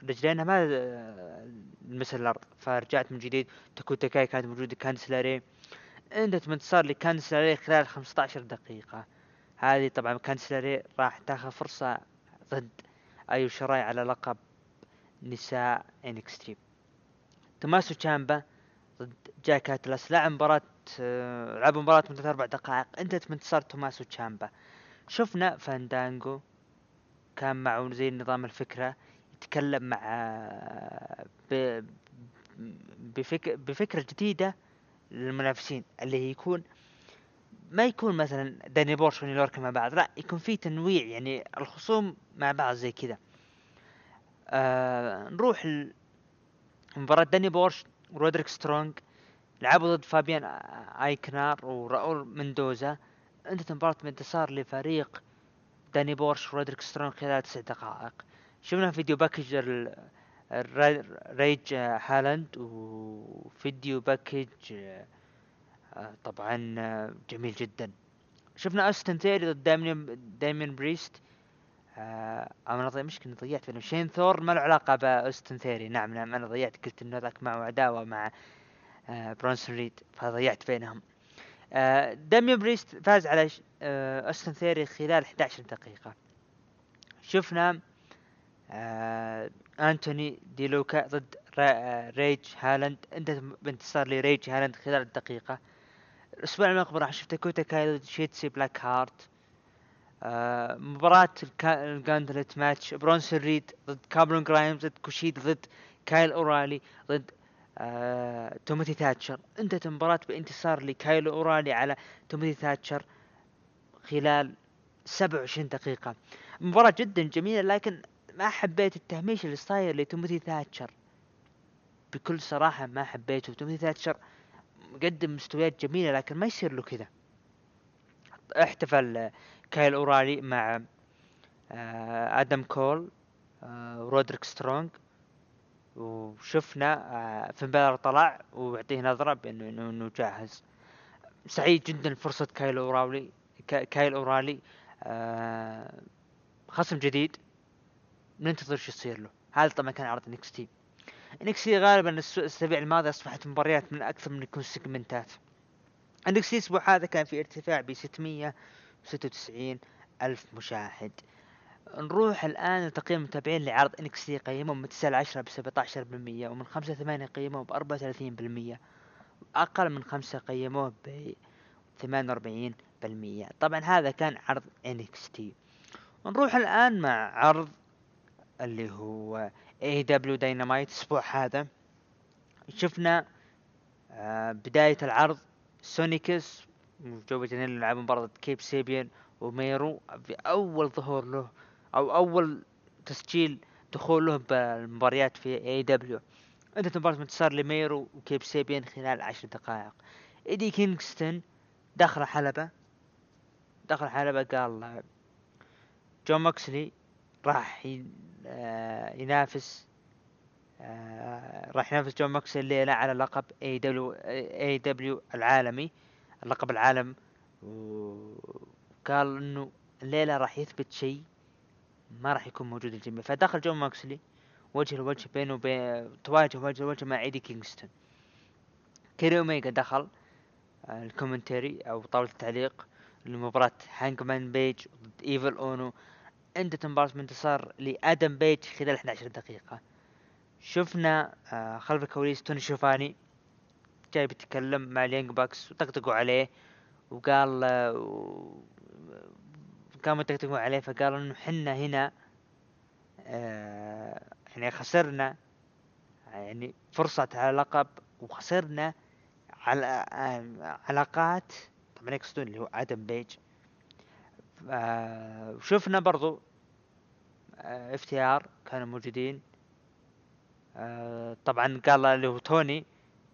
رجلينها ما لمس الأرض. فرجعت من جديد. داكوتا كاي كانت موجودة كانديس لوراي انتهت من انتصار لكانديس لوراي خلال 15 دقيقة. هذه طبعا كانديس لوراي راح تاخذ فرصة ضد ايو شراي على لقب نساء NXT. توماسو تشامبا ضد جيك أتلس. لعب مباراة آه، لعبوا مباراة مدة أربع دقائق. انتهت من انتصار توماسو تشامبا. شفنا فاندانجو كان معه زي نظام الفكرة يتكلم مع ب... بفك... بفكرة جديدة للمنافسين اللي هي يكون ما يكون مثلا داني بورش وأوني لوركان مع بعض لا يكون في تنويع يعني الخصوم مع بعض زي كذا. آه نروح مباراة داني بورش ورودريك سترونج لعبوا ضد فابيان ايكنر وراؤول مندوزا. انتهت المباراة بانتصار لفريق داني بورش ورودريك سترونج خلال تسع دقائق. شفنا video package ريدج هولاند و video package طبعا جميل جدا. شفنا أوستن ثيوري ضد داميان بريست. آه أنا ضيعت مشكلة ضيعت بينهم شين ثورن ما له علاقة بأوستن ثيوري. نعم نعم أنا ضيعت قلت إنه ذاك معه عداوة مع آه برونسون ريد فضيعت بينهم. آه داميان بريست فاز على آه أوستن ثيوري خلال 11 دقيقة. شفنا آه أنتوني دي لوكا ضد آه ريدج هولاند. انتهت بانتصار لريدج هولاند خلال الدقيقة. الأسبوع المقبل راح نشوف داكوتا كاي ضد شيتسي بلاك هارت. آه مباراة ال gauntlet match برونسون ريد ضد كاميرون جرايمز ضد كوشيدا ضد كايل أورايلي ضد آه تيموثي تاتشر. انتهت المباراة بانتصار لكايل أورايلي على تيموثي تاتشر خلال 27 دقيقة. مباراة جدا جميلة لكن ما حبيت التهميش اللي صاير لتيموثي تاتشر. بكل صراحة ما حبيته. تيموثي تاتشر مقدم مستويات جميلة لكن ما يصير له كذا. احتفل كايل أورايلي مع آه، آدم كول آه، ورودريك سترونج وشفنا آه، فين بالور طلع ويعطيه نظرة بأنه إنه جاهز. سعيد جدا فرصة كايل أورايلي كا- كايل أورايلي آه، خصم جديد. ننتظر شو يصير له. هذا طبعا كان عرض NXT. NXT غالبا الأسابيع الماضية أصبحت مباريات من أكثر من يكون سيجمنتات. NXT الأسبوع هذا كان في ارتفاع ب 696 ألف مشاهد. نروح الآن لتقييم المتابعين لعرض NXT قيمهم من 9 ل 10 ب 17% ومن 5 ل 8 قيموه ب 34% أقل من 5 قيموه ب 48% طبعا هذا كان عرض NXT. نروح الآن مع عرض اللي هو AEW Dynamite الأسبوع هذا شفنا آه بداية العرض. سونيكس وجوي جانيلا لعب مباراة كيب سابيان وميرو في أول ظهور له أو أول تسجيل دخول له بالمباريات في AEW انتهت مباراة انتصار لميرو وكيب سابيان خلال عشر دقائق. إيدي كينغستون دخل حلبة دخل حلبة قال جون موكسلي راح آه، ينافس آه، راح ينافس جون موكسلي على لقب اي دبليو اي دبليو العالمي. اللقب العالم. وقال إنه الليلة راح يثبت شيء ما راح يكون موجود الجميع فدخل جون موكسلي وجه لوجه بينه وبين تواجه وجه لوجه مع إيدي كينغستون. كيني اوميجا دخل آه، ال commentary أو طاولة التعليق لمباراة هانجمان بيج ضد إيفل أونو. انتهت المباراة بانتصار لآدم بيج خلال 11 دقيقة. شفنا آه، خلف الكواليس توني شوفاني. جاي بيتكلم مع اليانج باكس وطقطقوا عليه وقال آه، قاموا يطقطقوا عليه فقالوا إنه حنا هنا آه، يعني خسرنا يعني فرصة على لقب وخسرنا على آه، علاقات طبعا يقصدون اللي هو آدم بيج. آه، وشفنا برضو FTR كانوا موجودين. آه، طبعا قال اللي هو توني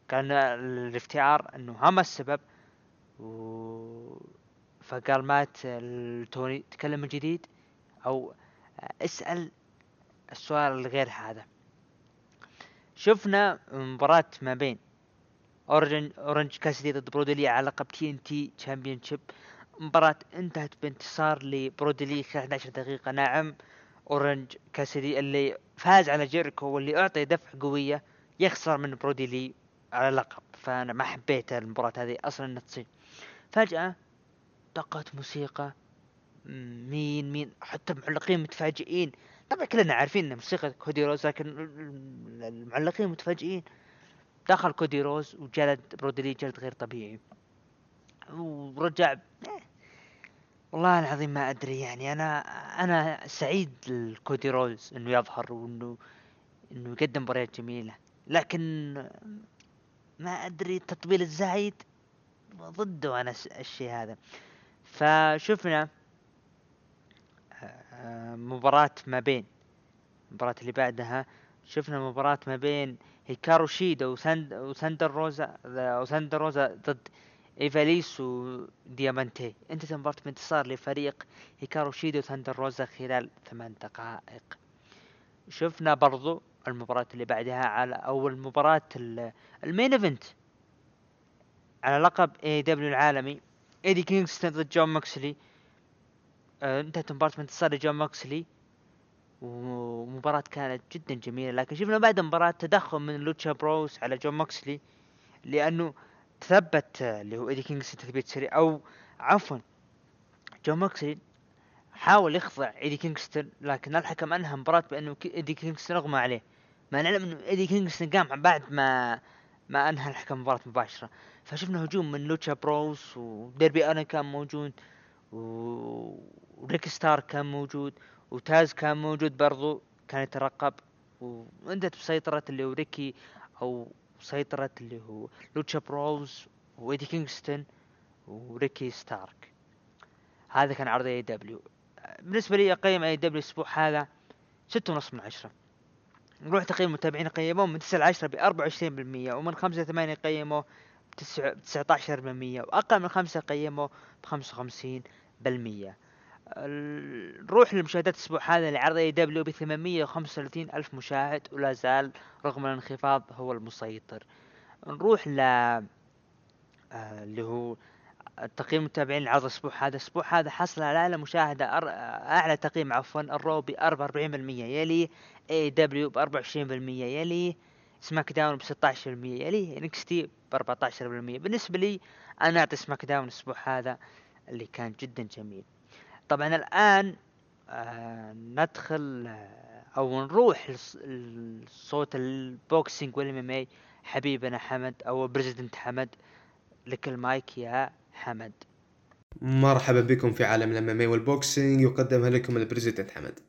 كان ال FTR إنه هم السبب و فقال مات توني تكلم من جديد أو اسأل السؤال الغير هذا. شفنا مباراة ما بين اورنج اورنج كاسدي ضد برودلي على لقب TNT championship مباراة انتهت بانتصار لبرودلي خلال 11 دقيقة. نعم اورنج كاسدي اللي فاز على جيريكو واللي اعطي دفع قوية يخسر من برودلي على لقب فأنا ما حبيت المباراة هذه أصلا إنها تصير فجأة دقت موسيقى مين مين حتى المعلقين متفاجئين. طبعا كلنا عارفين إن موسيقى كودي روز لكن ال- المعلقين متفاجئين. دخل كودي روز وجلد برودلي جلد غير طبيعي. ورجع إيه، والله العظيم ما أدري يعني. أنا أنا سعيد لكودي روز إنه يظهر وإنه إنه يقدم مباريات جميلة. لكن ما أدري التطبيل الزايد ضده أنا الشيء هذا. فشفنا آه، مباراة ما بين المباراة اللي بعدها. شفنا مباراة ما بين هيكارو شيدا وثاند وثاندر روزا وثاندر روزا ضد إيفاليس وديامانتي. انتهت المباراة بانتصار لفريق هيكارو شيدا وثاندر روزا خلال ثمان دقائق. شفنا برضو المباراة اللي بعدها على اول مباراة ال- ال main event. على لقب AEW العالمي إيدي كينغستون ضد جون موكسلي. آه، انتهت المباراة بانتصار لجون موكسلي. ومباراة كانت جدا جميلة. لكن شفنا بعد المباراة تدخل من لوتشا بروس على جون موكسلي لأنه تثبت آه، اللي هو إيدي كينغستون تثبيت سريع أو عفوا جون موكسلي حاول يخضع إيدي كينغستون لكن الحكم انهى المباراة بأنه إيدي كينغستون اغمى عليه. مع العلم انه إيدي كينغستون قام بعد ما ما أنهى الحكم المباراة مباشرة. فشفنا هجوم من لوتشا بروس وداربي ألن كان موجود وريكي ستارك كان موجود وتاز كان موجود برضو كان يترقب. وانتهت بسيطرة اللي هو ريكي أو سيطرة اللي هو لوتشا بروز وإيدي كينغستون وريكي ستارك. هذا كان عرض AEW بالنسبة لي أقيم AEW الأسبوع هذا ستة ونص من عشرة. نروح تقييم المتابعين قيموه من تسعة لعشرة بأربعة وعشرين بالمية ومن خمسة لثمانية قيموه بتسعة عشر بالمية وأقل من خمسة قيموه بخمسة وخمسين بالمية. ال- نروح للمشاهدات الأسبوع هذا لعرض AEW ب 835 ألف مشاهد ولا زال رغم الانخفاض هو المسيطر. نروح ل آه، اللي هو تقييم المتابعين لعرض الأسبوع هذا. الأسبوع هذا حصل على أعلى مشاهدة أر... أعلى تقييم عفوا ال Raw ب 44% يلي AEW ب 24% يلي SmackDown ب 16% يلي NXT ب 14% بالنسبة لي أنا أعطي SmackDown الأسبوع هذا اللي كان جدا جميل. طبعا الآن آه ندخل آه أو نروح لص- لصوت ال boxing وال MMA حبيبنا حمد أو president حمد لك المايك يا حمد. مرحبا بكم في عالم ال MMA وال boxing. يقدمها لكم ال president حمد.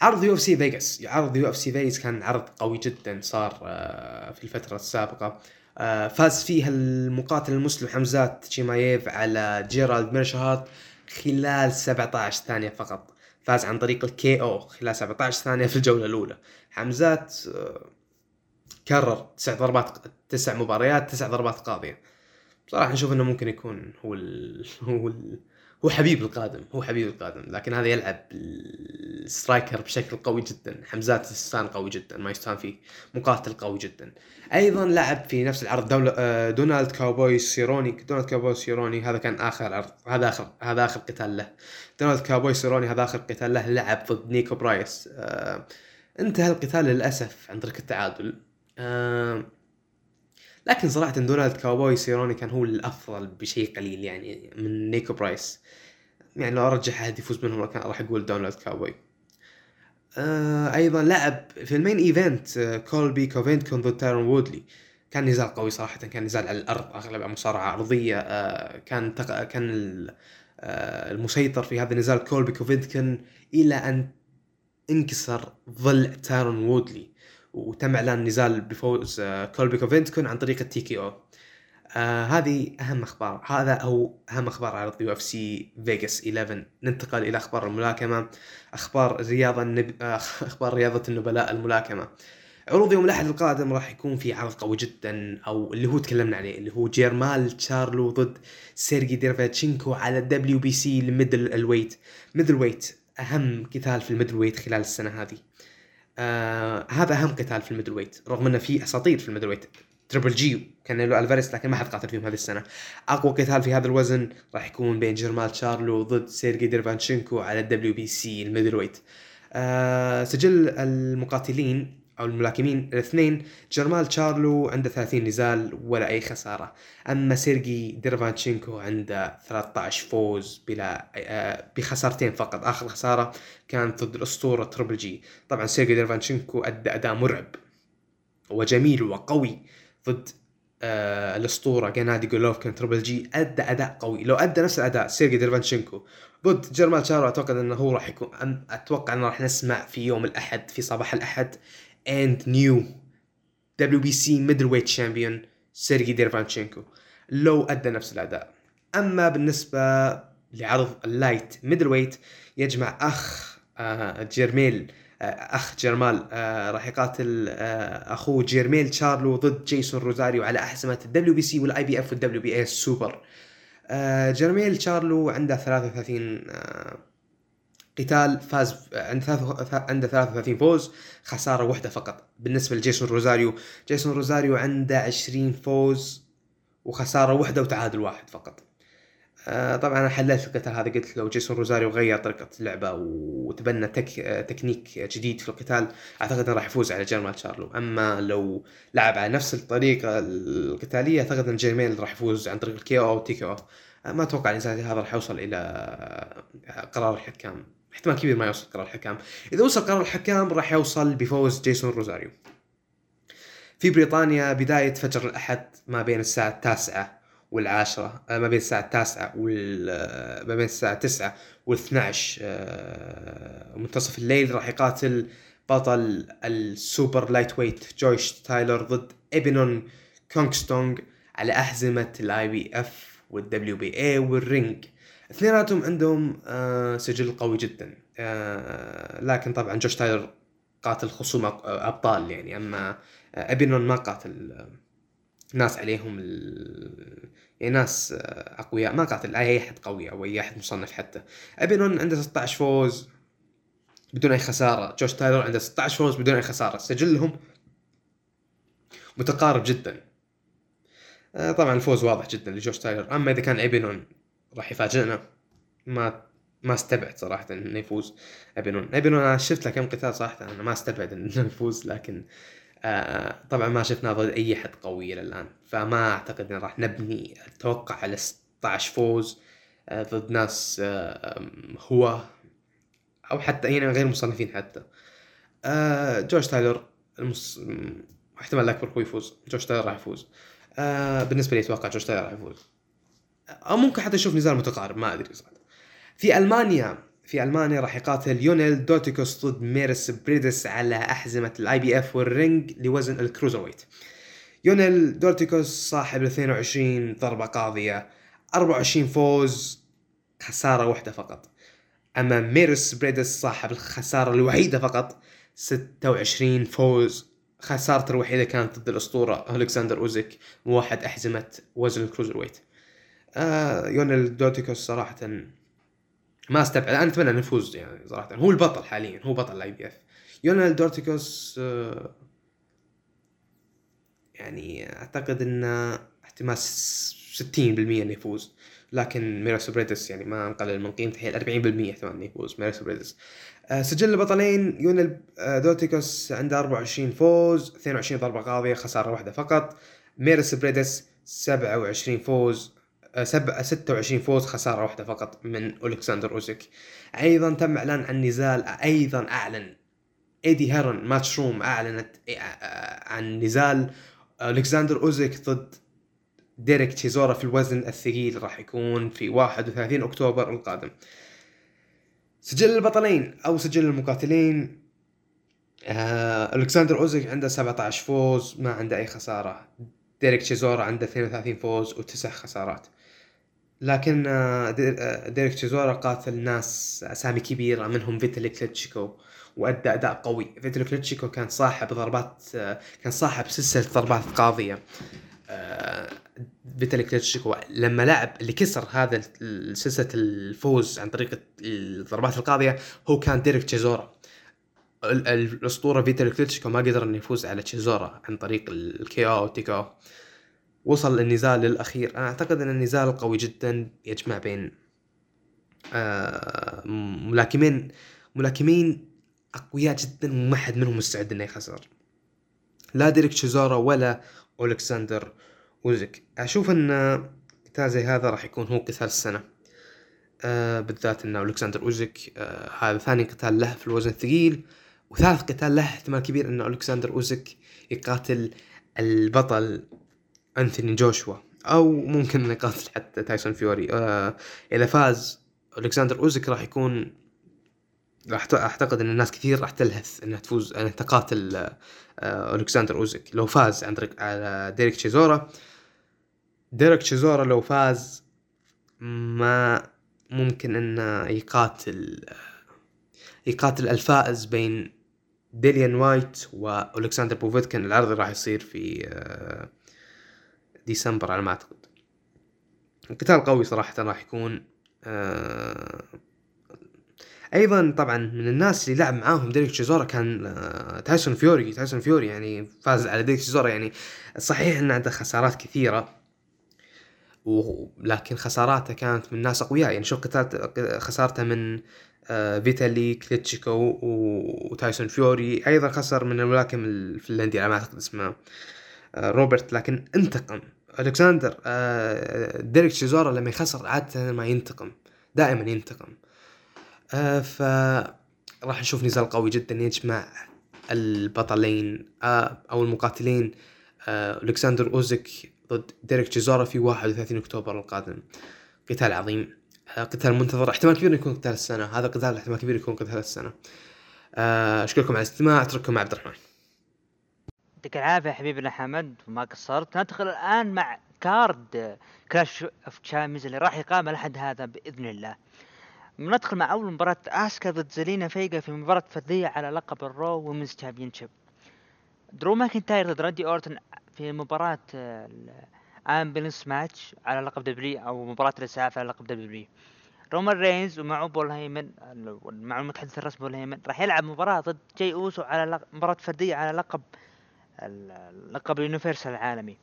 عرض UFC فيغاس. عرض UFC فيغاس كان عرض قوي جدا صار آه، في الفترة السابقة. آه، فاز فيها المقاتل المسلم حمزات شيمايف على جيرالد ميرشارت خلال 17 ثانية فقط. فاز عن طريق ال KO خلال 17 ثانية في الجولة الأولى. حمزات آه، كرر تسع ضربات تسع مباريات تسع ضربات قاضية. بصراحة نشوف إنه ممكن يكون هو ال... هو ال... هو حبيب القادم هو حبيب القادم لكن هذا يلعب ال striker بشكل قوي جدا حمزات السان قوي جدا ما يستهان فيه مقاتل قوي جدا. أيضا لعب في نفس العرض دولة آه، دونالد كاوبوي سيروني دونالد كاوبوي سيروني هذا كان آخر عرض هذا آخر هذا آخر قتال له. دونالد كاوبوي سيروني هذا آخر قتال له لعب ضد نيكو برايس. آه انتهى القتال للأسف عن طريق التعادل. آه لكن صراحة دونالد كاوبوي سيروني كان هو الأفضل بشيء قليل يعني من نيكو برايس. يعني لو أرجح أحد يفوز منهم راح أقول دونالد كاوبوي. آه أيضا لعب في ال main event آه كولبي كوفينغتون ضد تايرون وودلي. كان نزال قوي صراحة كان نزال على الأرض أغلب مصارعة أرضية آه كان تق... كان ال- المسيطر في هذا النزال كولبي كوفينغتون إلى أن انكسر ضلع تايرون وودلي. وتم إعلان نزال بفوز كولبي كوفينغتون عن طريق ال TKO. آه هذه أهم أخبار. هذا هو أهم أخبار عرض UFC Vegas 11 ننتقل إلى أخبار الملاكمة. أخبار الرياضه النب... آه، أخبار رياضة النبلاء الملاكمة. عروض يوم الأحد القادم راح يكون في عرض قوي جدا أو اللي هو تكلمنا عليه اللي هو جيرمال تشارلو ضد سيرجي ديرفانشينكو على ال WBC ال middle ال weight. middleweight أهم قتال في ال middleweight خلال السنة هذه. آه هذا أهم قتال في ال middleweight رغم إنه في أساطير في ال middleweight. Triple G كانيلو ألفاريز لكن ما حد قاتل فيهم هذه السنة. أقوى قتال في هذا الوزن راح يكون بين جيرمال تشارلو ضد سيرجي ديرفانشينكو على ال WBC ال middleweight. آه سجل المقاتلين أو الملاكمين الاثنين جيرمال تشارلو عنده 30 نزال ولا أي خسارة. أما سيرجي ديرفانشينكو عنده 13 فوز بلا آه بخسارتين فقط. آخر خسارة كانت ضد الأسطورة Triple G. طبعا سيرجي ديرفانشينكو أدى أداء مرعب وجميل وقوي ضد آه الأسطورة جنادي جولوفكن Triple G. أدى أداء قوي. لو أدى نفس الأداء سيرجي ديرفانشينكو ضد جيرمال تشارلو أعتقد أنه هو راح يكون أتوقع أنه راح نسمع في يوم الأحد في صباح الأحد WBC middle champion سيرجي ديرفانشينكو لو أدى نفس الأداء. أما بالنسبة لعرض ال light middleweight يجمع أخ آه جيرميل آه أخ جيرمال آه راح يقاتل أخوه جيرميل تشارلو ضد جيسون روزاريو على أحزمة ال WBC وال IBF وال WBA ال super جيرميل تشارلو عنده 33 آه قتال فاز ثلاث- عنده 33 فوز خسارة واحدة فقط. بالنسبة لجيسون روزاريو جيسون روزاريو عنده 20 فوز وخسارة واحدة وتعادل واحد فقط. آه طبعا أنا حللت القتال هذا قلت لو جيسون روزاريو غير طريقة اللعبة وتبنى tech technique جديد في القتال أعتقد إنه راح يفوز على جيرميل تشارلو أما لو لعب على نفس الطريقة القتالية أعتقد إن جيرميل راح يفوز عن طريق ال KO أو TKO ما أتوقع النزال هذا راح يوصل إلى آه، قرار الحكام. احتمال كبير ما يوصل قرار الحكام. إذا وصل قرار الحكام راح يوصل بفوز جيسون روزاريو. في بريطانيا بداية فجر الأحد ما بين الساعة التاسعة والعاشرة آه، ما بين الساعة التاسعة وال آه، ما بين الساعة التسعة والاثنى عشر آه، منتصف الليل راح يقاتل بطل ال super lightweight جوش تايلر ضد أبينون كونغسونغ على أحزمة ال IBF وال WBA وال Ring. اثنيناتهم عندهم آه، سجل قوي جدا. آه، لكن طبعا جوش تايلر قاتل خصوم أق- أبطال يعني. أما أبينون ما قاتل آه، ناس عليهم. يعني ناس آه، أقوياء. ما قاتل أي أحد قوي أو أي أحد مصنف حتى. أبينون عنده 16 فوز بدون أي خسارة. جوش تايلر عنده 16 فوز بدون أي خسارة. سجلهم متقارب جدا. آه، طبعا الفوز واضح جدا لجوش تايلر. أما إذا كان أبينون راح يفاجئنا. ما ما استبعد صراحة إنه يفوز. ابينون ابينون أنا شفت له كم قتال صراحة أنا ما استبعد انه يفوز لكن آه طبعا ما شفنا ضد أي احد قوي إلى الآن. فما أعتقد ان راح نبني التوقع على 16 فوز آه ضد ناس آه هو أو حتى يعني غير مصنفين حتى. آه جوش تايلر المص... احتمال الاكبر هو يفوز. جوش تايلر راح يفوز. آه بالنسبة لي أتوقع جوش تايلر راح يفوز. أو ممكن حتى نشوف نزال متقارب ما أدري صراحة. في ألمانيا في ألمانيا راح يقاتل يونيل دوتيكوس ضد ميرس بريدس على أحزمة ال IBF وال Ring لوزن ال cruiserweight يونيل دورتيكوس صاحب ال 22 ضربة قاضية 24 فوز خسارة واحدة فقط. أما ميرس بريدس صاحب الخسارة الوحيدة فقط 26 فوز. خسارته الوحيدة كانت ضد الأسطورة ألكسندر أوزيك موحد أحزمة وزن ال cruiserweight آه يونيل دوتيكوس صراحة ما استبعد أنا أتمنى إنه يفوز يعني صراحة. هو البطل حاليا هو بطل ال IBF يونال دورتيكوس آه، يعني أعتقد إنه احتمال س- 60% إنه يفوز. لكن ميرا بريدس يعني ما نقلل من قيمته هي 40% احتمال إنه يفوز ميرا بريدس آه، سجل البطلين يونال آه، دوتيكوس عنده 24 فوز 22 ضربة قاضية خسارة واحدة فقط. ميرس بريدس 27 فوز آه، سبع 26 فوز خسارة واحدة فقط من أولكسندر أوزيك. أيضا تم إعلان عن نزال أيضا أعلن إيدي هيرن Matchroom أعلنت آه، عن نزال ألكسندر أوزيك ضد ديريك تشيزورا في الوزن الثقيل راح يكون في 31 أكتوبر القادم. سجل البطلين أو سجل المقاتلين آه، ألكسندر أوزيك عنده 17 فوز ما عنده أي خسارة. ديريك تشيزورا عنده 32 فوز وتسع خسارات. لكن آه، آه، ديريك تشيزورا قاتل ناس أسامي كبيرة منهم فيتالي كليتشيكو وأدى أداء قوي. فيتالي كليتشيكو كان صاحب ضربات آه، كان صاحب سلسلة ضربات قاضية. فيتالي كليتشيكو لما لعب اللي كسر هذا سلسلة الفوز عن طريق الضربات القاضية هو كان ديريك تشيزورا. ال- ال- الأسطورة فيتالي كليتشيكو ما قدر إنه يفوز على تشيزورا عن طريق ال KO TKO وصل النزال للاخير أنا أعتقد أن النزال قوي جدا يجمع بين آه، ملاكمين ملاكمين أقوياء جدا وما حد منهم مستعد إنه يخسر. لا ديريك تشيزورا ولا اولكسندر أوزيك. أشوف أن قتال زي هذا راح يكون هو قتال السنة. آه بالذات أن اولكسندر أوزيك آه هذا ثاني قتال له في الوزن الثقيل. وثالث قتال له احتمال كبير أن اولكسندر أوزيك يقاتل البطل انثوني جوشوا أو ممكن انه يقاتل حتى تايسون فيوري. آه إذا فاز ألكسندر أوزيك راح يكون راح أعتقد إن الناس كثير راح تلهث إنها تفوز إنها تقاتل آه، آه، ألكسندر أوزيك. لو فاز عن طريق على ديريك تشيزورا. ديريك تشيزورا لو فاز ما ممكن إنه يقاتل يقاتل الفائز بين ديليان وايت والكسندر بوفيتكن العرض راح يصير في آه، ديسمبر على ما أعتقد. القتال قوي صراحة راح يكون آه، أيضا طبعا من الناس اللي لعب معاهم ديريك تشيزورا كان آه، تايسون فيوري. تايسون فيوري يعني فاز على ديريك تشيزورا. يعني صحيح إنه عنده خسارات كثيرة ولكن خساراته كانت من ناس أقوياء. يعني شوف قتال خسارته من آه، فيتالي كليتشيكو وتايسون فيوري. أيضا خسر من الملاكم الفنلندي على ما أعتقد اسمه. روبرت لكن انتقم. ألكسندر آه، ديريك تشيزورا لما يخسر عادة ما ينتقم دائما ينتقم. آه، ف راح نشوف نزال قوي جدا يجمع البطلين آه، أو المقاتلين ألكسندر أوزيك ضد ديريك تشيزورا في 31 أكتوبر القادم. قتال عظيم. قتال منتظر. احتمال كبير يكون قتال السنة. هذا قتال احتمال كبير يكون قتال السنة. أشكركم على الاستماع. أترككم مع عبد الرحمن. يعطيك العافية حبيبنا حمد وما قصرت. ندخل الآن مع card Clash of Champions اللي راح يقام الأحد هذا بإذن الله. ندخل مع أول مباراة آسكا ضد زلينا فيجا في مباراة فردية على لقب ال Raw Women's Championship درو ماكنتاير ضد راندي أورتن في مباراة ambulance match على لقب W أو مباراة الإسعاف على لقب W رومان رينز ومعه بول هيمن مع المتحدث الرسمي بول هيمن راح يلعب مباراة ضد جاي أوسو على لق... مباراة فردية على لقب ال- لقب ال Universal العالمي.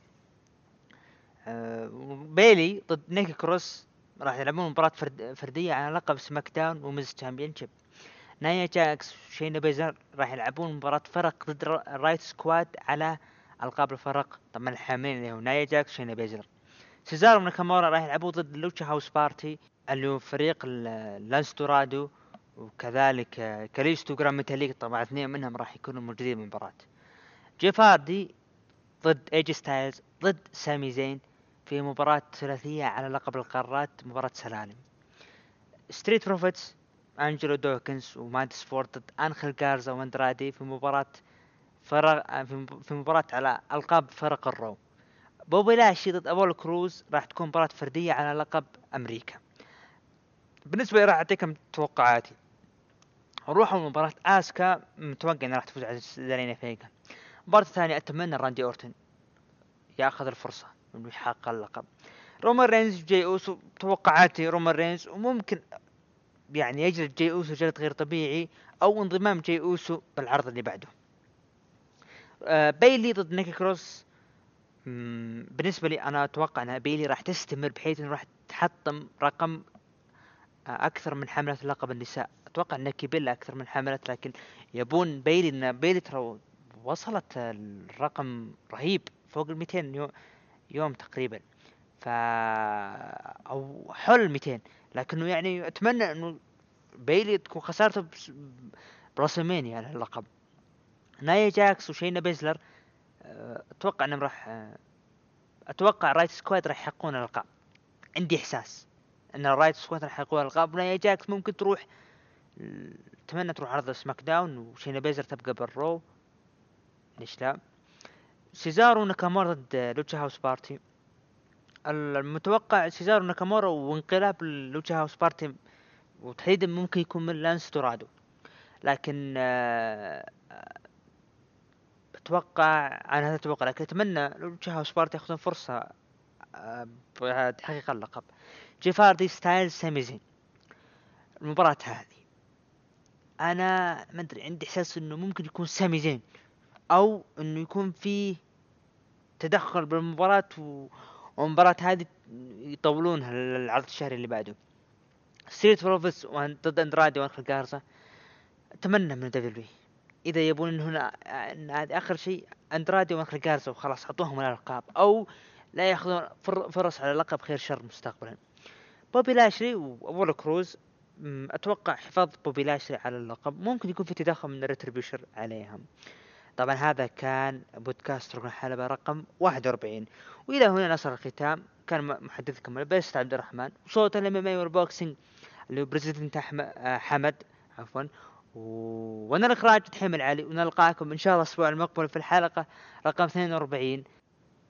آه، بايلي ضد نيكي كروس راح يلعبون مباراة فرد فردية على لقب SmackDown Women's Championship. نايا جاكس وشينا بيزلر راح يلعبون مباراة فرق ضد را- Riott Squad على ألقاب الفرق. طبعا الحاملين اللي هو نايا جاكس وشينا بيزلر. سيزارو وناكامورا راح يلعبون ضد Lucha House Party اللي هو فريق لانس دورادو وكذلك آه، كاليستو جران ميتاليك طبعا اثنين منهم راح يكونوا موجودين بالمباراة. جيف هاردي ضد ايجي ستايلز ضد سامي زين في مباراة ثلاثية على لقب القارات مباراة سلالم. Street Profits انجلو دوكنز ومونتيز فورد ضد انخل جارزا واندرادي في مباراة فرق في مب- في مباراة على ألقاب فرق ال Raw. بوبي لاشلي ضد ابولو كروز راح تكون مباراة فردية على لقب أمريكا. بالنسبة لي راح أعطيكم توقعاتي. نروح لمباراة آسكا متوقع إنها راح تفوز على زالينا فيجا المباراة الثانية أتمنى راندي أورتن ياخذ الفرصة انه يحقق اللقب. رومان رينز جاي أوسو توقعاتي رومان رينز وممكن يعني يجلد جاي أوسو جلد غير طبيعي أو انضمام جاي أوسو بالعرض اللي بعده. آه بايلي ضد نيكي كروس. بالنسبة لي أنا أتوقع أن بايلي راح تستمر بحيث إنه راح تحطم رقم آه، أكثر من حملة لقب النساء. أتوقع نيكي بيلا أكثر من حملة لكن يبون بايلي إن بايلي ترى وصلت الرقم رهيب فوق ال 200 يوم, تقريبا. ف أو حول 200 لكنه يعني أتمنى إنه بايلي تكون خسارته ب WrestleMania على اللقب. نايا جاكس وشينا بيزلر آه، أتوقع إنهم راح آه، أتوقع Riott Squad راح يحققون الالقاب عندي إحساس إن ال Riott Squad راح يحققون الالقاب ونايا جاكس ممكن تروح أتمنى تروح عرض SmackDown وشينا بيزلر تبقى بال Raw. ليش لا سيزارو وناكامورا ضد Lucha House Party. المتوقع سيزارو وناكامورا وانقلاب Lucha House Party وتحديدا ممكن يكون من لانس دورادو. لكن آه، أتوقع أنا هذا أتوقع لكن أتمنى Lucha House Party يأخذون فرصة آه، بتحقيق اللقب. جيف هاردي ستايلز سامي زين المباراة هذه. أنا ما أدري عندي إحساس إنه ممكن يكون سامي زين أو إنه يكون فيه تدخل بالمباراة و... والمباراة هذه يطولونها للعرض الشهري اللي بعده. ستريت بروفيتس ضد اندرادي وأنخل جارزا أتمنى من WWE إذا يبون إن هنا آخر شيء اندرادي وأنخل جارزا وخلاص اعطوهم الألقاب. أو لا يأخذون فر- فرص على لقب خير شر مستقبلا. بوبي لاشلي وأبولو كروز أتوقع حفاظ بوبي لاشلي على اللقب. ممكن يكون في تدخل من الريتربيوشن عليهم. طبعا هذا كان بودكاست ركن الحلبة رقم 41 وإلى هنا نصل الختام. كان محدثكم ال best عبد الرحمن وصوت ال MMA وال boxing اللي آه، حمد عفوا. وأنا الإخراج دحيم العلي ونلقاكم إن شاء الله الأسبوع المقبل في الحلقة رقم 42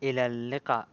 إلى اللقاء.